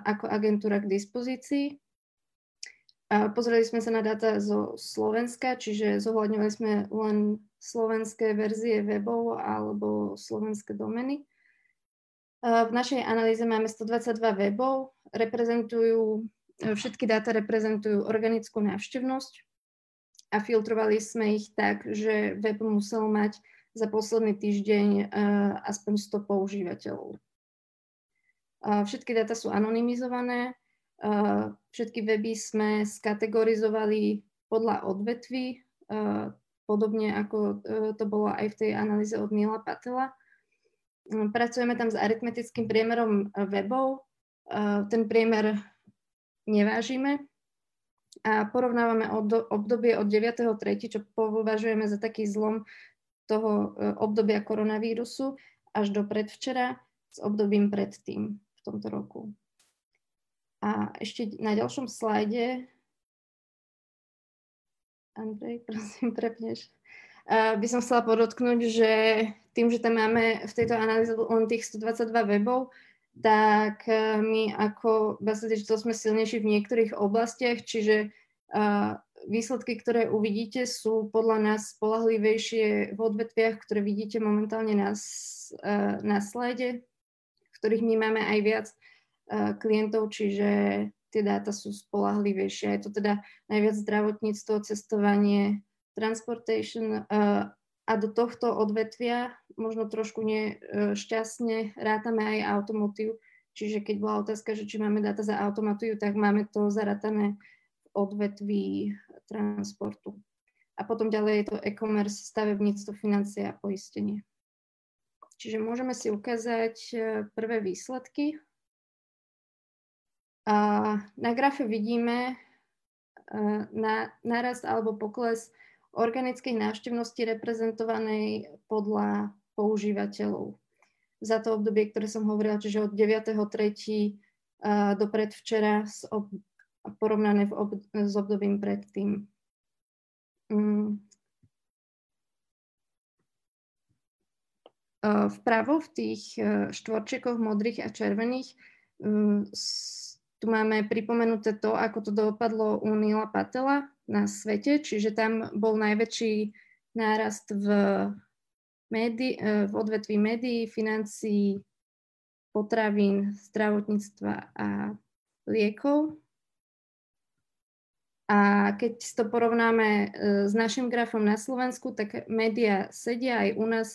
ako agentúra k dispozícii. Pozreli sme sa na dáta zo Slovenska, čiže zohľadňovali sme len slovenské verzie webov alebo slovenské domeny. V našej analýze máme 122 webov, reprezentujú, všetky dáta reprezentujú organickú návštevnosť, a filtrovali sme ich tak, že web musel mať za posledný týždeň uh, aspoň 100 používateľov. Všetky dáta sú anonymizované, uh, všetky weby sme skategorizovali podľa odvetví, uh, podobne ako to bolo aj v tej analýze od Nila Patela. Pracujeme tam s aritmetickým priemerom webov. Ten priemer nevážime, a porovnávame obdobie od 9.3., čo považujeme za taký zlom toho e, obdobia koronavírusu, až do predvčera s obdobím predtým v tomto roku. A ešte na ďalšom slajde, Andrej, prosím, prepneš, by som chcela podotknúť, že tým, že tam máme v tejto analýze len tých 122 webov, tak eh, my ako Digital sme silnejší v niektorých oblastiach, čiže uh, výsledky, ktoré uvidíte, sú podľa nás spolahlivejšie v odvetviach, ktoré vidíte momentálne na, uh, na slajde, v ktorých my máme aj viac klientov, čiže tie dáta sú spolahlivejšie. Je to teda najviac zdravotníctvo, cestovanie, transportation, a do tohto odvetvia možno trošku nešťastne rátame aj automotív. Čiže keď bola otázka, že či máme dáta za automotív, tak máme to zarátané v odvetví transportu. A potom ďalej je to e-commerce, stavebníctvo, financie a poistenie. Čiže môžeme si ukázať e, prvé výsledky. A na grafe vidíme e, na, narast alebo pokles organickej návštevnosti reprezentovanej podľa používateľov. Za to obdobie, ktoré som hovorila, čiže od 9.3. do predvčera porovnané ob, s obdobím predtým. Mm. vpravo v tých štvorčekoch modrých a červených tu máme pripomenuté to, ako to dopadlo u Nila Patela na svete, čiže tam bol najväčší nárast v, médi- v odvetví médií, financií, potravín, zdravotníctva a liekov. A keď to porovnáme e, s našim grafom na Slovensku, tak média sedia aj u nás,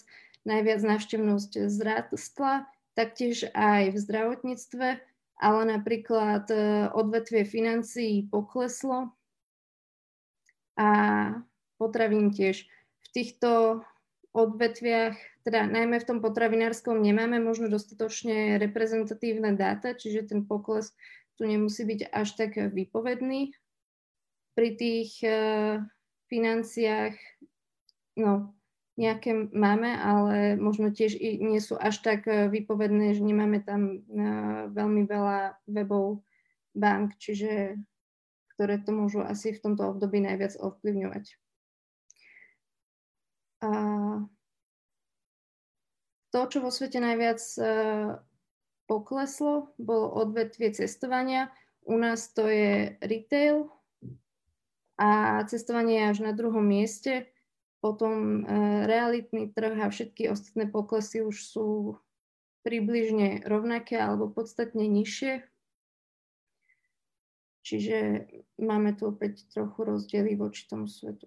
najviac návštevnosť zrástla, taktiež aj v zdravotníctve, ale napríklad e, odvetvie financií pokleslo a potravín tiež. V týchto odvetviach, teda najmä v tom potravinárskom, nemáme možno dostatočne reprezentatívne dáta, čiže ten pokles tu nemusí byť až tak výpovedný. Pri tých uh, financiách, no, nejaké máme, ale možno tiež i nie sú až tak e, výpovedné, že nemáme tam uh, veľmi veľa webov bank, čiže ktoré to môžu asi v tomto období najviac ovplyvňovať. A to, čo vo svete najviac uh, pokleslo, bolo odvetvie cestovania. U nás to je retail a cestovanie je až na druhom mieste. Potom uh, realitný trh a všetky ostatné poklesy už sú približne rovnaké alebo podstatne nižšie. Čiže máme tu opäť trochu rozdiely voči tomu svetu.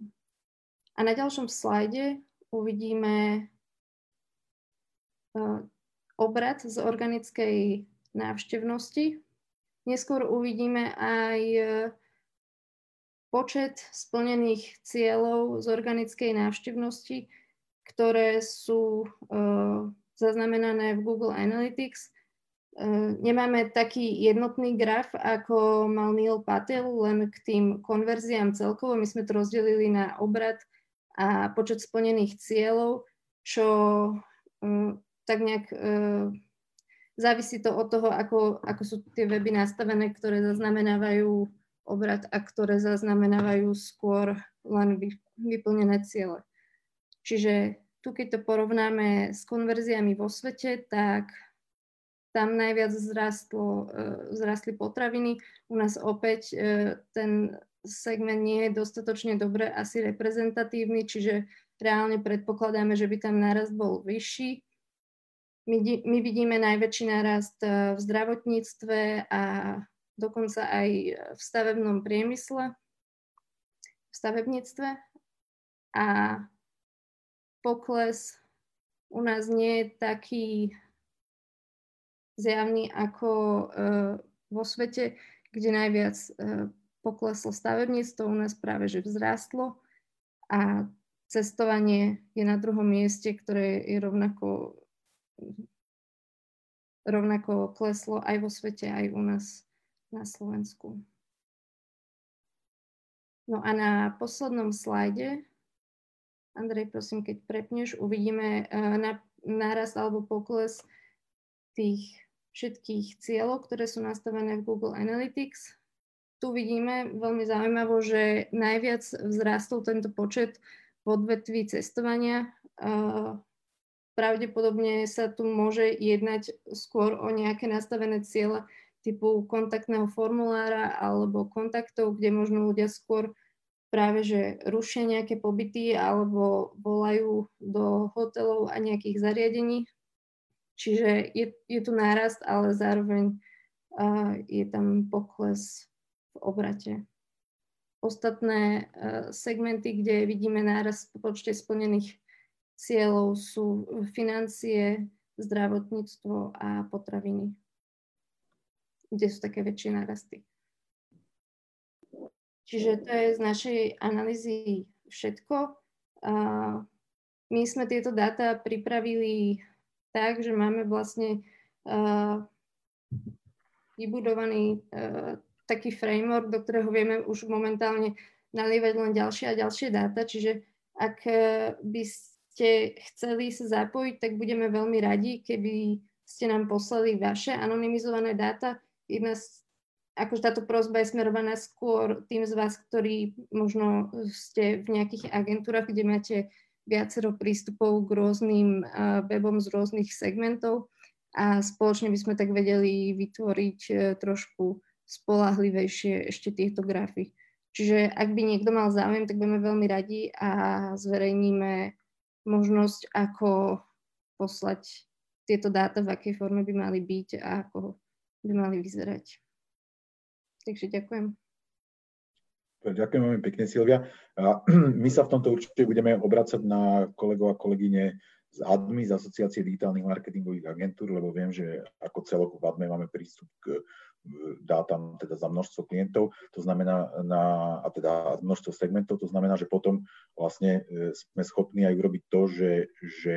A na ďalšom slajde uvidíme uh, obrad z organickej návštevnosti. Neskôr uvidíme aj uh, počet splnených cieľov z organickej návštevnosti, ktoré sú uh, zaznamenané v Google Analytics. Uh, nemáme taký jednotný graf, ako mal Neil Patel, len k tým konverziám celkovo. My sme to rozdelili na obrad a počet splnených cieľov, čo uh, tak nejak uh, závisí to od toho, ako, ako sú tie weby nastavené, ktoré zaznamenávajú obrad a ktoré zaznamenávajú skôr len vy, vyplnené ciele. Čiže tu, keď to porovnáme s konverziami vo svete, tak tam najviac zrastlo, zrastli potraviny. U nás opäť ten segment nie je dostatočne dobre asi reprezentatívny, čiže reálne predpokladáme, že by tam nárast bol vyšší. My, my vidíme najväčší nárast e, v zdravotníctve a dokonca aj v stavebnom priemysle, v stavebníctve a pokles u nás nie je taký zjavný ako uh, vo svete, kde najviac uh, pokleslo stavebníctvo, u nás práve že vzrástlo a cestovanie je na druhom mieste, ktoré je rovnako, rovnako kleslo aj vo svete, aj u nás na Slovensku. No a na poslednom slajde, Andrej, prosím, keď prepneš, uvidíme na, nárast alebo pokles tých všetkých cieľov, ktoré sú nastavené v Google Analytics tu vidíme veľmi zaujímavo, že najviac vzrástol tento počet v odvetví cestovania. Pravdepodobne sa tu môže jednať skôr o nejaké nastavené ciele typu kontaktného formulára alebo kontaktov, kde možno ľudia skôr práve že rušia nejaké pobyty alebo volajú do hotelov a nejakých zariadení. Čiže je, je tu nárast, ale zároveň uh, je tam pokles obrate. Ostatné e, segmenty, kde vidíme náraz v počte splnených cieľov sú financie, zdravotníctvo a potraviny, kde sú také väčšie nárasty. Čiže to je z našej analýzy všetko. My sme tieto dáta pripravili tak, že máme vlastne vybudovaný taký framework, do ktorého vieme už momentálne nalievať len ďalšie a ďalšie dáta, čiže ak e, by ste chceli sa zapojiť, tak budeme veľmi radi, keby ste nám poslali vaše anonymizované dáta. Jedna z, akože táto prozba je smerovaná skôr tým z vás, ktorí možno ste v nejakých agentúrach, kde máte viacero prístupov k rôznym webom z rôznych segmentov a spoločne by sme tak vedeli vytvoriť e, trošku spolahlivejšie ešte tieto grafy. Čiže ak by niekto mal záujem, tak budeme veľmi radi a zverejníme možnosť, ako poslať tieto dáta, v akej forme by mali byť a ako by mali vyzerať. Takže ďakujem. Ďakujem veľmi pekne, Silvia. My sa v tomto určite budeme obracať na kolegov a kolegyne z ADMI, z Asociácie digitálnych marketingových agentúr, lebo viem, že ako celok v ADME máme prístup k dátam teda za množstvo klientov, to znamená na, a teda množstvo segmentov, to znamená, že potom vlastne e, sme schopní aj urobiť to, že, že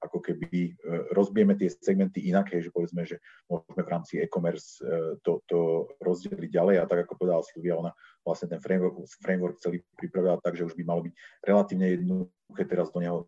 ako keby e, rozbijeme tie segmenty inak, že povedzme, že môžeme v rámci e-commerce e, to, to rozdeliť ďalej a tak ako povedala Silvia, ona vlastne ten framework, framework celý pripravila tak, že už by malo byť relatívne jednoduché teraz do neho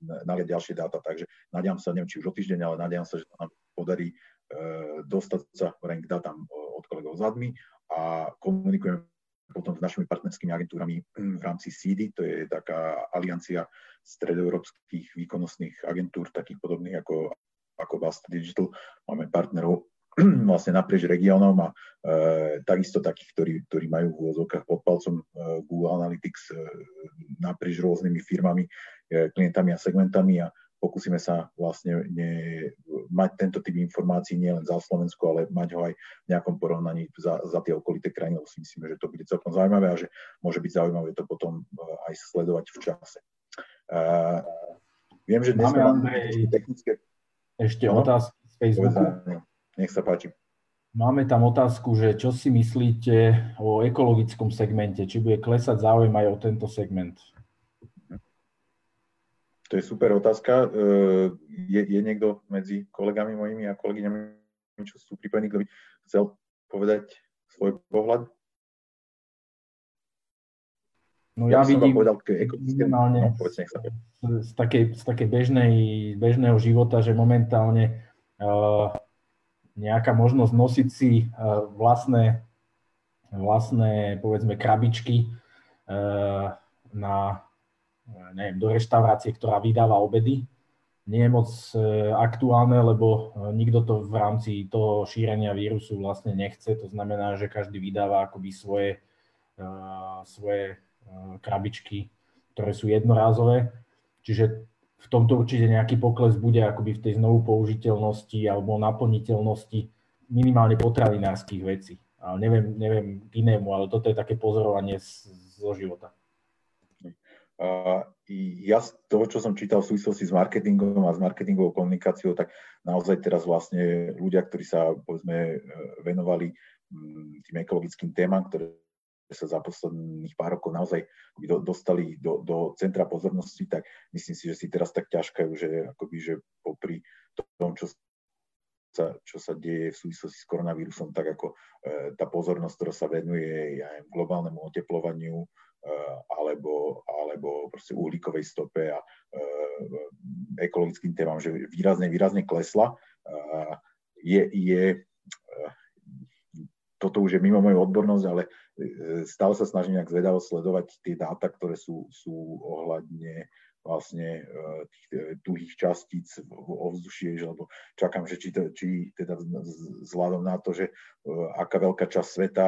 naliať ďalšie dáta. Takže nadiam sa, neviem, či už o týždeň, ale nadiam sa, že nám podarí uh, dostať sa k dátam od kolegov z ADMI a komunikujeme potom s našimi partnerskými agentúrami v rámci CD, to je taká aliancia stredoeurópskych výkonnostných agentúr, takých podobných ako, ako Bast Digital. Máme partnerov vlastne naprieč regiónom a e, takisto takých, ktorí, ktorí majú v úvozovkách pod palcom e, Google Analytics e, naprieč rôznymi firmami, e, klientami a segmentami a pokúsime sa vlastne ne, mať tento typ informácií nielen za Slovensku, ale mať ho aj v nejakom porovnaní za, za tie okolité krajiny, lebo si myslíme, že to bude celkom zaujímavé a že môže byť zaujímavé to potom e, aj sledovať v čase. Uh, viem, že dnes máme technické... Ešte no? otázky z Facebooku. Nech sa páči. Máme tam otázku, že čo si myslíte o ekologickom segmente? Či bude klesať záujem aj o tento segment? To je super otázka. E, je, je niekto medzi kolegami mojimi a kolegyňami, čo sú pripojení, kto by chcel povedať svoj pohľad? No ja, ja vidím povedal, minimálne no, z, z, takej, z takej bežnej, bežného života, že momentálne uh, nejaká možnosť nosiť si e, vlastné, vlastné povedzme, krabičky e, na, neviem, do reštaurácie, ktorá vydáva obedy. Nie je moc e, aktuálne, lebo nikto to v rámci toho šírenia vírusu vlastne nechce. To znamená, že každý vydáva akoby svoje, svoje krabičky, ktoré sú jednorázové. Čiže v tomto určite nejaký pokles bude akoby v tej znovu použiteľnosti alebo naplniteľnosti minimálne potravinárskych vecí. Ale neviem, neviem inému, ale toto je také pozorovanie z, zo života. Ja z toho, čo som čítal v súvislosti s marketingom a s marketingovou komunikáciou, tak naozaj teraz vlastne ľudia, ktorí sa povedzme venovali tým ekologickým témam, ktoré sa za posledných pár rokov naozaj dostali do, do centra pozornosti, tak myslím si, že si teraz tak ťažkajú, že akoby, že popri tom, čo sa, čo sa deje v súvislosti s koronavírusom, tak ako e, tá pozornosť, ktorá sa venuje aj globálnemu oteplovaniu e, alebo, alebo proste uhlíkovej stope a e, ekologickým témam, že výrazne, výrazne klesla. E, je, je toto už je mimo moju odbornosť, ale stále sa snažím nejak zvedavo sledovať tie dáta, ktoré sú, sú ohľadne vlastne e, tých e, tuhých častíc v ovzduší, lebo čakám, že či, to, či teda vzhľadom na to, že aká veľká časť sveta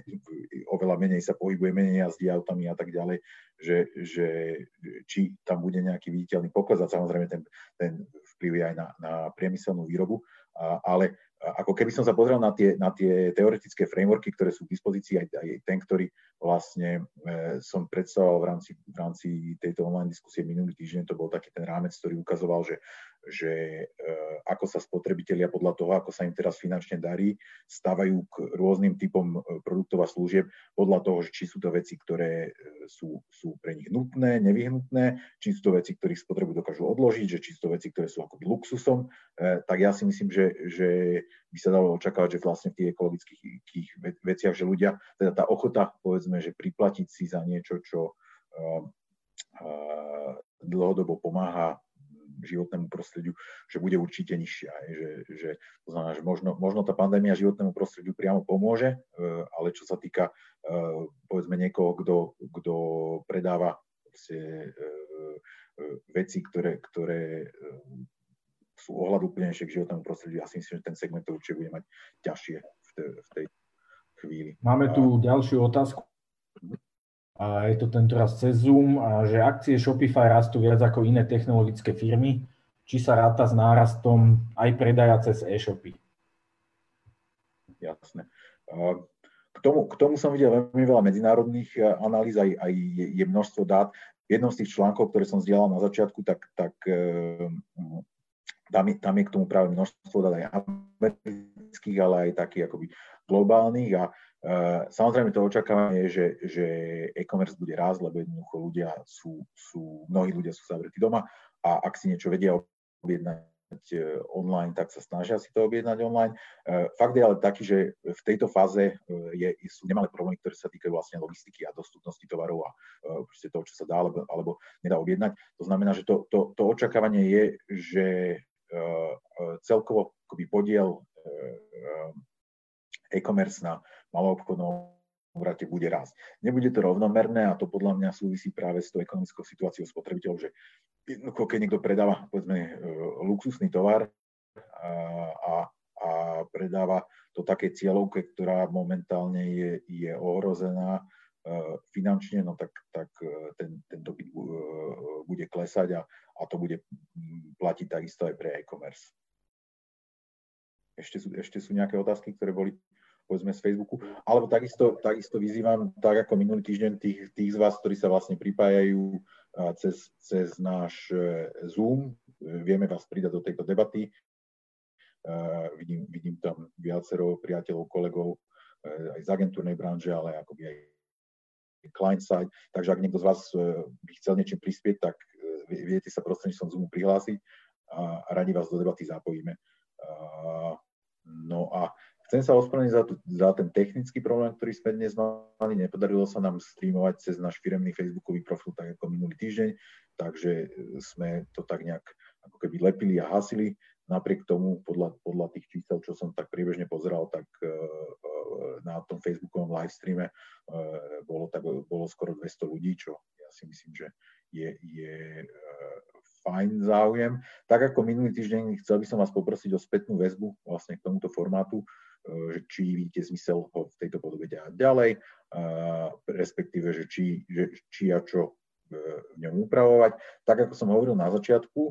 oveľa menej sa pohybuje, menej jazdí autami a tak ďalej, že, že či tam bude nejaký viditeľný pokles a samozrejme ten, ten vplyv je aj na, na priemyselnú výrobu, a, ale ako keby som sa pozrel na tie, na tie teoretické frameworky, ktoré sú k dispozícii, aj, aj ten, ktorý vlastne e, som predstavoval v rámci, v rámci tejto online diskusie minulý týždeň, to bol taký ten rámec, ktorý ukazoval, že že e, ako sa spotrebitelia podľa toho, ako sa im teraz finančne darí, stávajú k rôznym typom e, produktov a služieb podľa toho, či sú to veci, ktoré e, sú, sú pre nich nutné, nevyhnutné, či sú to veci, ktorých spotrebu dokážu odložiť, že či sú to veci, ktoré sú akoby luxusom, tak ja si myslím, že, že by sa dalo očakávať, že vlastne v tých ekologických veciach, že ľudia, teda tá ochota, povedzme, že priplatiť si za niečo, čo dlhodobo pomáha životnému prostrediu, že bude určite nižšia. Že, že, to znamená, že možno, možno tá pandémia životnému prostrediu priamo pomôže, e, ale čo sa týka e, povedzme niekoho, kto, kto predáva proste, e, veci, ktoré, ktoré sú ohľadúplnejšie k životnému prostrediu. Ja si myslím, že ten segment to určite bude mať ťažšie v, te, v tej chvíli. Máme tu ďalšiu otázku. A je to tento raz cez Zoom, a že akcie Shopify rastú viac ako iné technologické firmy. Či sa ráta s nárastom aj predaja cez e-shopy? Jasné. K tomu, k tomu som videl veľmi veľa medzinárodných analýz, aj, aj je, je množstvo dát. V jednom z tých článkov, ktoré som zdieľal na začiatku, tak, tak tam je, tam je k tomu práve množstvo dát aj amerických, ale aj takých akoby globálnych a samozrejme to očakávanie je, že, že e-commerce bude rásť, lebo jednoducho ľudia sú, sú, mnohí ľudia sú zavretí doma a ak si niečo vedia objednať e, online, tak sa snažia si to objednať online. Uh, fakt je ale taký, že v tejto fáze je, sú nemalé problémy, ktoré sa týkajú vlastne logistiky a dostupnosti tovarov a proste toho, čo sa dá alebo, alebo nedá objednať. To znamená, že to, to, to očakávanie je, že celkovo akoby podiel e-commerce na maloobchodnom obrate bude rásť. Nebude to rovnomerné a to podľa mňa súvisí práve s tou ekonomickou situáciou spotrebiteľov, že keď niekto predáva povedzme luxusný tovar a, a predáva to také cieľovke, ktorá momentálne je, je ohrozená finančne, no tak, tak ten, ten dopyt bude klesať a, a to bude platiť takisto aj pre e-commerce. Ešte sú, ešte sú nejaké otázky, ktoré boli povedzme z Facebooku, alebo takisto, takisto vyzývam, tak ako minulý týždeň, tých, tých z vás, ktorí sa vlastne pripájajú cez, cez náš e, Zoom, vieme vás pridať do tejto debaty. vidím, vidím tam viacero priateľov, kolegov e, aj z agentúrnej branže, ale akoby aj client side. Takže ak niekto z vás e, by chcel niečím prispieť, tak viete sa prostredníctvom Zoomu prihlásiť a radi vás do debaty zapojíme. No a Chcem sa ospravedlniť za, za ten technický problém, ktorý sme dnes mali. Nepodarilo sa nám streamovať cez náš firemný facebookový profil tak ako minulý týždeň, takže e, sme to tak nejak ako keby lepili a hasili. Napriek tomu, podľa, podľa tých čísel, čo som tak priebežne pozeral, tak uh, na tom facebookovom live streame uh, bolo, tak, bolo skoro 200 ľudí, čo ja si myslím, že je, je uh, fajn záujem. Tak ako minulý týždeň, chcel by som vás poprosiť o spätnú väzbu vlastne k tomuto formátu. E, či vidíte zmysel ho v tejto podobe ďalej, respektíve, že či, že, či a čo v ňom upravovať. Tak ako som hovoril na začiatku,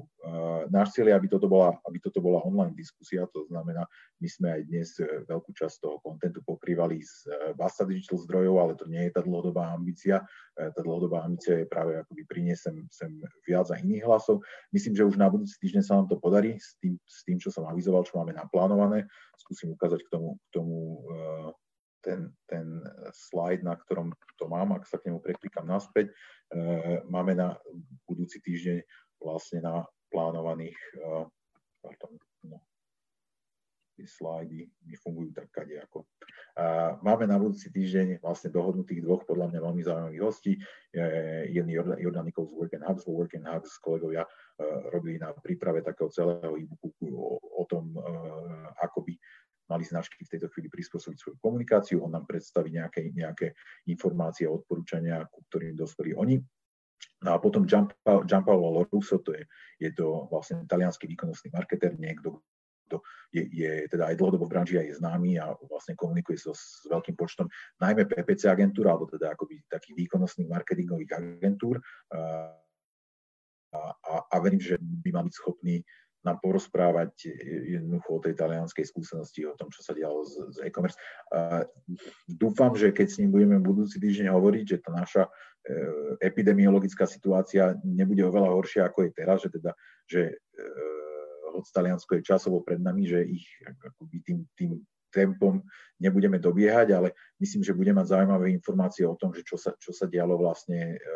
náš cieľ je, aby toto, bola, aby toto bola online diskusia, to znamená, my sme aj dnes e, veľkú časť toho kontentu pokrývali z Basta Digital zdrojov, ale to nie je tá dlhodobá ambícia. Tá dlhodobá ambícia je práve akoby priniesť sem, viac a iných hlasov. Myslím, že už na budúci týždeň sa nám to podarí s tým, s tým čo som avizoval, čo máme naplánované. Skúsim ukázať k tomu, k tomu ten, ten slide, na ktorom to mám, ak sa k nemu preklikám naspäť, e, máme na budúci týždeň vlastne na plánovaných, e, pardon, no, tie slajdy mi fungujú tak kadejako. Máme na budúci týždeň vlastne dohodnutých dvoch podľa mňa veľmi zaujímavých hostí. Jeden Jordan Nichols z Work and Hubs, Work and Hubs kolegovia e, robili na príprave takého celého e-booku o, o tom, ako by mali značky v tejto chvíli prispôsobiť svoju komunikáciu, on nám predstaví nejaké, nejaké informácie a odporúčania, ku ktorým dospeli oni. No a potom Gianpaolo Lorusso, to je, je to vlastne talianský výkonnostný marketer, niekto, kto je, je teda aj dlhodobo v branži a je známy a vlastne komunikuje so, s veľkým počtom najmä PPC agentúr, alebo teda akoby takých výkonnostných marketingových agentúr. A, a, a verím, že by mal byť schopný nám porozprávať jednoducho o tej talianskej skúsenosti, o tom, čo sa dialo z, z e-commerce. A dúfam, že keď s ním budeme budúci týždeň hovoriť, že tá naša e, epidemiologická situácia nebude oveľa horšia, ako je teraz, že teda, že e, hoď Taliansko je časovo pred nami, že ich akoby tým, tým tempom nebudeme dobiehať, ale myslím, že budeme mať zaujímavé informácie o tom, že čo sa, čo sa dialo vlastne e,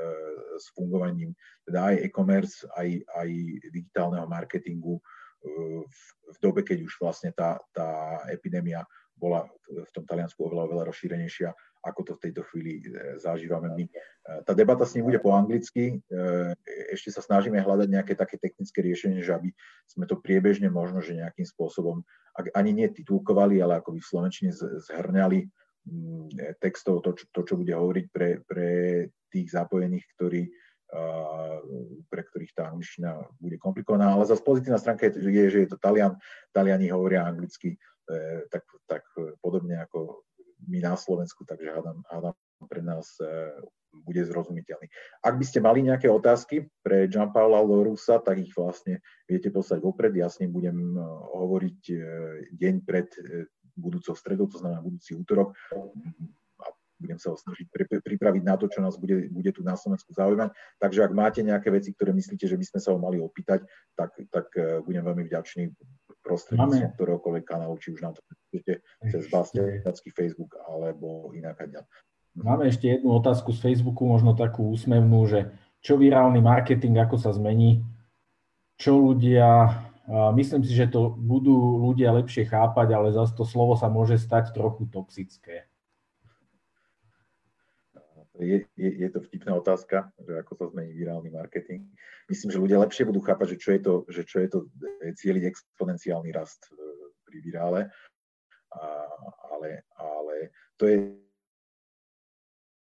s fungovaním teda aj e-commerce, aj, aj digitálneho marketingu e, v, v dobe, keď už vlastne tá, tá epidémia bola v tom Taliansku oveľa, oveľa rozšírenejšia, ako to v tejto chvíli e, zažívame my. Tá debata s ním bude po anglicky. Ešte sa snažíme hľadať nejaké také technické riešenie, že aby sme to priebežne možno, že nejakým spôsobom ani nie titulkovali, ale ako by v Slovenčine zhrňali mm, textov to, to, čo bude hovoriť pre, pre tých zapojených, ktorí pre ktorých tá angličtina bude komplikovaná. Ale zase pozitívna stránka je, že je to Talian. Taliani hovoria anglicky tak, tak podobne ako my na Slovensku, takže hádam, hádam pre nás bude zrozumiteľný. Ak by ste mali nejaké otázky pre Gianpaula Lorusa, tak ich vlastne viete poslať vopred. Ja s ním budem eh, hovoriť eh, deň pred budúcou stredou, to znamená budúci útorok a budem sa ho snažiť pripraviť na to, čo nás bude, bude tu na Slovensku zaujímať. Takže ak máte nejaké veci, ktoré myslíte, že by sme sa ho mali opýtať, tak, tak budem veľmi vďačný prostredníctvom ktoréhokoľvek kanálu, či už nám to cez Bastiacký Facebook alebo inak Máme ešte jednu otázku z Facebooku, možno takú úsmevnú, že čo virálny marketing, ako sa zmení, čo ľudia, myslím si, že to budú ľudia lepšie chápať, ale zase to slovo sa môže stať trochu toxické. Je, je, je to vtipná otázka, že ako sa zmení virálny marketing. Myslím, že ľudia lepšie budú chápať, že čo je to, že čo je to e, cieliť exponenciálny rast e, pri virále, a, ale, ale to je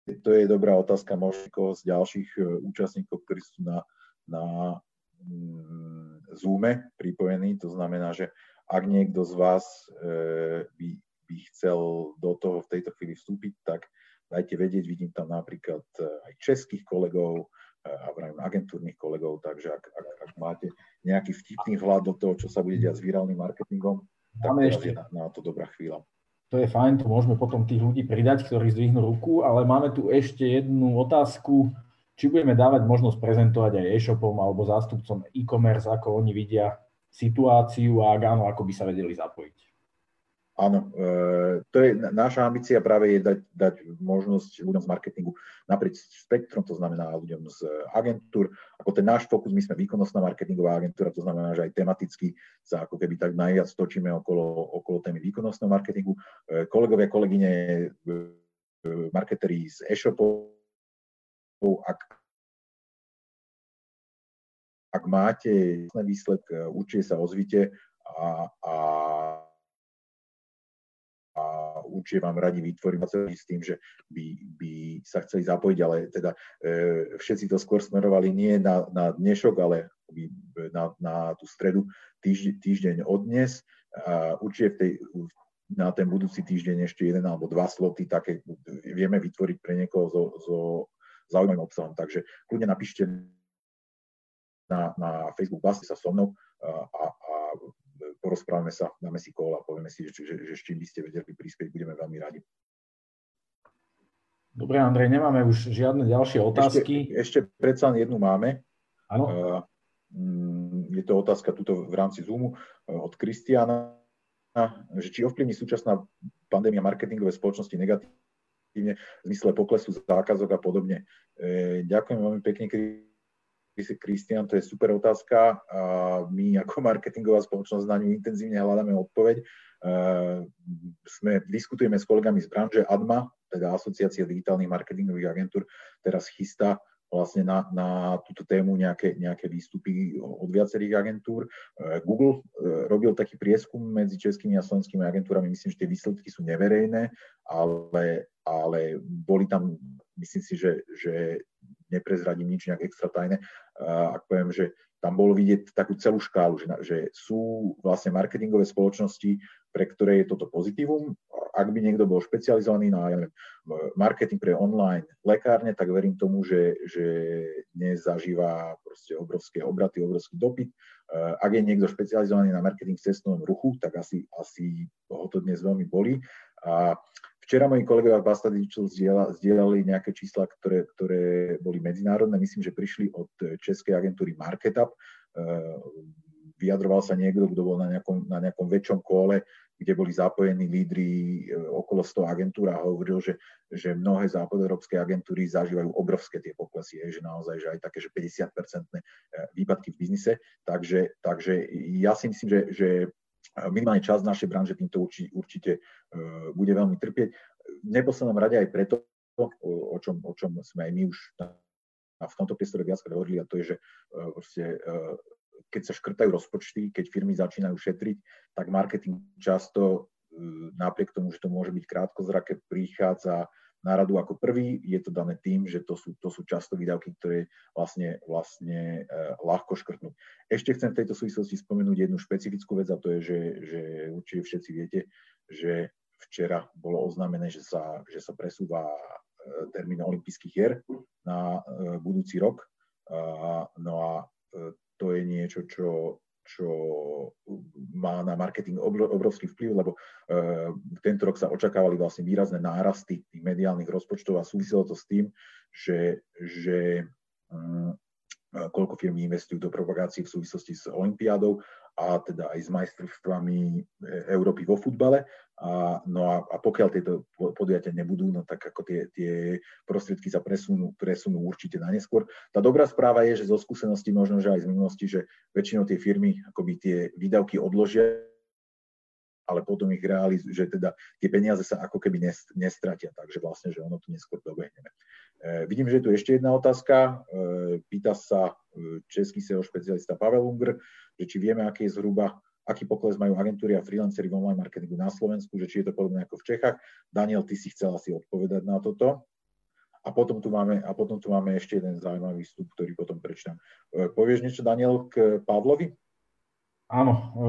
to je dobrá otázka možno z ďalších e, účastníkov, ktorí sú na, na mm, Zoome pripojení. To znamená, že ak niekto z vás by, by chcel do toho v tejto chvíli vstúpiť, tak dajte vedieť, vidím tam napríklad e, aj českých kolegov a vrajím agentúrnych kolegov, takže ak, ak, ak máte nejaký vtipný vhľad do toho, čo sa bude diať s virálnym marketingom, tak ešte. je na, na to dobrá chvíľa to je fajn, to môžeme potom tých ľudí pridať, ktorí zdvihnú ruku, ale máme tu ešte jednu otázku, či budeme dávať možnosť prezentovať aj e-shopom alebo zástupcom e-commerce, ako oni vidia situáciu a ak áno, ako by sa vedeli zapojiť. Áno, e, to je naša ambícia práve je dať, dať možnosť ľuďom z marketingu naprieč spektrum, to znamená ľuďom z agentúr. Ako ten náš fokus, my sme výkonnostná marketingová agentúra, to znamená, že aj tematicky sa ako keby tak najviac točíme okolo, okolo témy výkonnostného marketingu. E, kolegovia, kolegyne, e, marketeri z e-shopov, ak, ak máte výsledok, určite sa ozvite a a určite vám radi vytvorím s tým, že by, by sa chceli zapojiť, ale teda e, všetci to skôr smerovali nie na, na dnešok, ale na, na tú stredu týždeň, týždeň od dnes. A určite v tej, na ten budúci týždeň ešte jeden alebo dva sloty také vieme vytvoriť pre niekoho so, so zaujímavým obsahom. Takže kľudne napíšte na, na Facebook, básne sa so mnou a porozprávame sa, dáme si kol a povieme si, že, že, že s čím by ste vedeli prispieť, budeme veľmi radi. Dobre, Andrej, nemáme už žiadne ďalšie otázky. Ešte, ešte predsa jednu máme. Áno. Uh, je to otázka tuto v rámci Zoomu uh, od Kristiana, že či ovplyvní súčasná pandémia marketingové spoločnosti negatívne v zmysle poklesu zákazok a podobne. Uh, ďakujem veľmi pekne, Kristian, to je super otázka. My ako marketingová spoločnosť na ňu intenzívne hľadáme odpoveď. Sme, diskutujeme s kolegami z branže ADMA, teda Asociácia digitálnych marketingových agentúr, teraz chystá vlastne na, na túto tému nejaké, nejaké výstupy od viacerých agentúr. Google e, robil taký prieskum medzi českými a slovenskými agentúrami, myslím, že tie výsledky sú neverejné, ale, ale boli tam, myslím si, že, že neprezradím nič nejak extra tajné, ak poviem, že tam bolo vidieť takú celú škálu, že, že sú vlastne marketingové spoločnosti, pre ktoré je toto pozitívum. Ak by niekto bol špecializovaný na ja neviem, marketing pre online lekárne, tak verím tomu, že, že dnes proste obrovské obraty, obrovský dopyt. Ak je niekto špecializovaný na marketing v cestnom ruchu, tak asi, asi ho to dnes veľmi bolí. A Včera moji kolegovia v Bastadiču zdieľali nejaké čísla, ktoré, ktoré boli medzinárodné. Myslím, že prišli od českej agentúry Marketup. Eh, vyjadroval sa niekto, kto bol na nejakom, na nejakom väčšom kole, kde boli zapojení lídry eh, okolo 100 agentúr a hovoril, že, že mnohé západoeurópske agentúry zažívajú obrovské tie poklesy, že naozaj, že aj také, že 50-percentné eh, výpadky v biznise. Takže, takže ja si myslím, že, že minimálne časť našej branže týmto určite, určite bude veľmi trpieť. V neposlednom rade aj preto, o čom, o čom sme aj my už na, v tomto priestore viackrát hovorili, a to je, že proste, keď sa škrtajú rozpočty, keď firmy začínajú šetriť, tak marketing často napriek tomu, že to môže byť krátkozrake, prichádza náradu ako prvý. Je to dané tým, že to sú, to sú často výdavky, ktoré vlastne, vlastne uh, ľahko škrtnú. Ešte chcem v tejto súvislosti spomenúť jednu špecifickú vec a to je, že, že určite všetci viete, že včera bolo oznámené, že sa, že sa presúva termín olympijských hier na budúci rok. No a to je niečo, čo čo má na marketing obrovský vplyv, lebo uh, tento rok sa očakávali vlastne výrazné nárasty tých mediálnych rozpočtov a súviselo to s tým, že, že um, koľko firmy investujú do propagácie v súvislosti s Olympiádou a teda aj s majstrovstvami e, Európy vo futbale. A, no a, a pokiaľ tieto podujatia nebudú, no tak ako tie, tie prostriedky sa presunú, presunú určite na neskôr. Tá dobrá správa je, že zo skúseností možno, že aj z minulosti, že väčšinou tie firmy akoby tie výdavky odložia ale potom ich realizujú, že teda tie peniaze sa ako keby nestratia, takže vlastne, že ono to neskôr dobehneme. E, vidím, že je tu ešte jedna otázka. E, pýta sa e, český SEO špecialista Pavel Unger, že či vieme, aký je zhruba aký pokles majú agentúry a freelancery v online marketingu na Slovensku, že či je to podobné ako v Čechách. Daniel, ty si chcel asi odpovedať na toto. A potom tu máme, a potom tu máme ešte jeden zaujímavý vstup, ktorý potom prečítam. Povieš niečo, Daniel, k Pavlovi? Áno, e,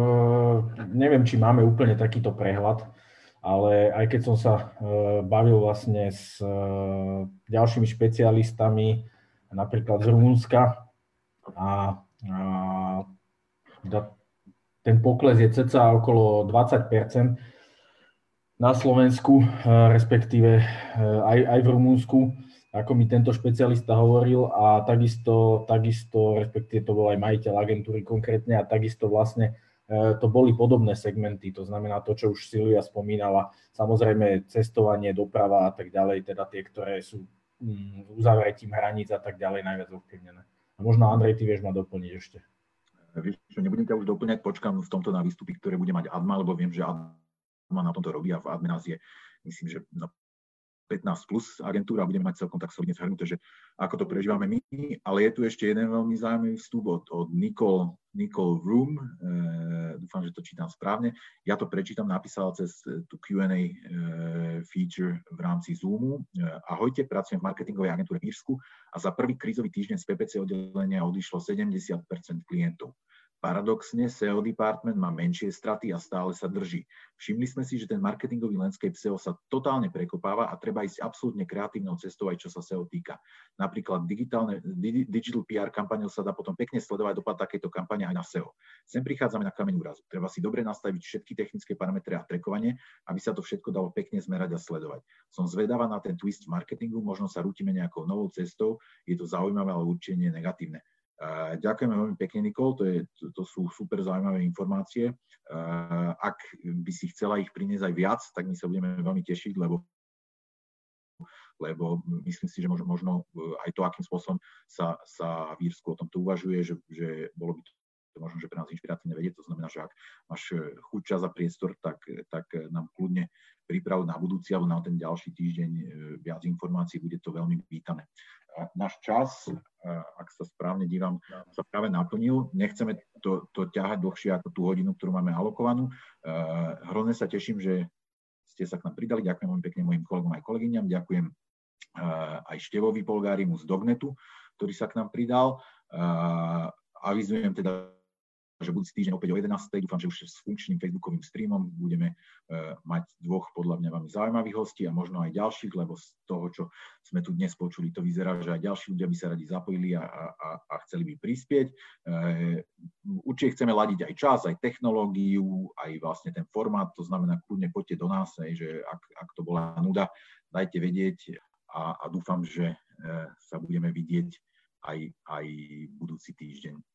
neviem, či máme úplne takýto prehľad, ale aj keď som sa e, bavil vlastne s e, ďalšími špecialistami, napríklad z Rumunska, a, a ten pokles je ceca okolo 20% na Slovensku, respektíve aj, aj v Rumunsku ako mi tento špecialista hovoril a takisto, takisto, respektíve to bol aj majiteľ agentúry konkrétne a takisto vlastne e, to boli podobné segmenty, to znamená to, čo už Silvia spomínala, samozrejme cestovanie, doprava a tak ďalej, teda tie, ktoré sú mm, uzavretím hraníc a tak ďalej najviac ovplyvnené. A možno Andrej, ty vieš ma doplniť ešte. Vieš, čo nebudem ťa už doplňať, počkám v tomto na výstupy, ktoré bude mať Adma, lebo viem, že Adma na tomto robí a v Adme nás je, myslím, že na 15 plus agentúra budeme mať celkom tak solidne zhrnuté, že ako to prežívame my. Ale je tu ešte jeden veľmi zaujímavý vstup od, od Nicole, Nicole Room. E, dúfam, že to čítam správne. Ja to prečítam, napísala cez tú Q&A e, feature v rámci Zoomu. E, ahojte, pracujem v marketingovej agentúre v Írsku a za prvý krízový týždeň z PPC oddelenia odišlo 70 klientov. Paradoxne SEO department má menšie straty a stále sa drží. Všimli sme si, že ten marketingový landscape SEO sa totálne prekopáva a treba ísť absolútne kreatívnou cestou aj čo sa SEO týka. Napríklad digitálne, digital PR kampaňou sa dá potom pekne sledovať dopad takejto kampane aj na SEO. Sem prichádzame na kameň úrazu. Treba si dobre nastaviť všetky technické parametre a trekovanie, aby sa to všetko dalo pekne zmerať a sledovať. Som zvedavá na ten twist v marketingu, možno sa rútime nejakou novou cestou, je to zaujímavé, ale určite nie negatívne. Ďakujeme veľmi pekne, Nikol, to, je, to, to sú super zaujímavé informácie. Ak by si chcela ich priniesť aj viac, tak my sa budeme veľmi tešiť, lebo lebo myslím si, že možno, možno aj to, akým spôsobom sa, sa v Írsku o tomto uvažuje, že, že bolo by to možno, že pre nás inšpiratívne vedieť. To znamená, že ak máš chuť, čas a priestor, tak, tak nám kľudne priprav na budúci alebo na ten ďalší týždeň viac informácií, bude to veľmi vítané náš čas, ak sa správne dívam, sa práve naplnil. Nechceme to, to ťahať dlhšie ako tú hodinu, ktorú máme alokovanú. Hrozne sa teším, že ste sa k nám pridali. Ďakujem veľmi pekne mojim kolegom aj kolegyňam. Ďakujem aj Števovi Polgárimu z Dognetu, ktorý sa k nám pridal. Avizujem teda že budúci týždeň opäť o 11. Dúfam, že už s funkčným facebookovým streamom budeme uh, mať dvoch podľa mňa veľmi zaujímavých hostí a možno aj ďalších, lebo z toho, čo sme tu dnes počuli, to vyzerá, že aj ďalší ľudia by sa radi zapojili a, a, a chceli by prispieť. Uh, určite chceme ladiť aj čas, aj technológiu, aj vlastne ten formát, to znamená, kľudne poďte do nás, aj, že ak, ak to bola nuda, dajte vedieť a, a dúfam, že uh, sa budeme vidieť aj, aj budúci týždeň.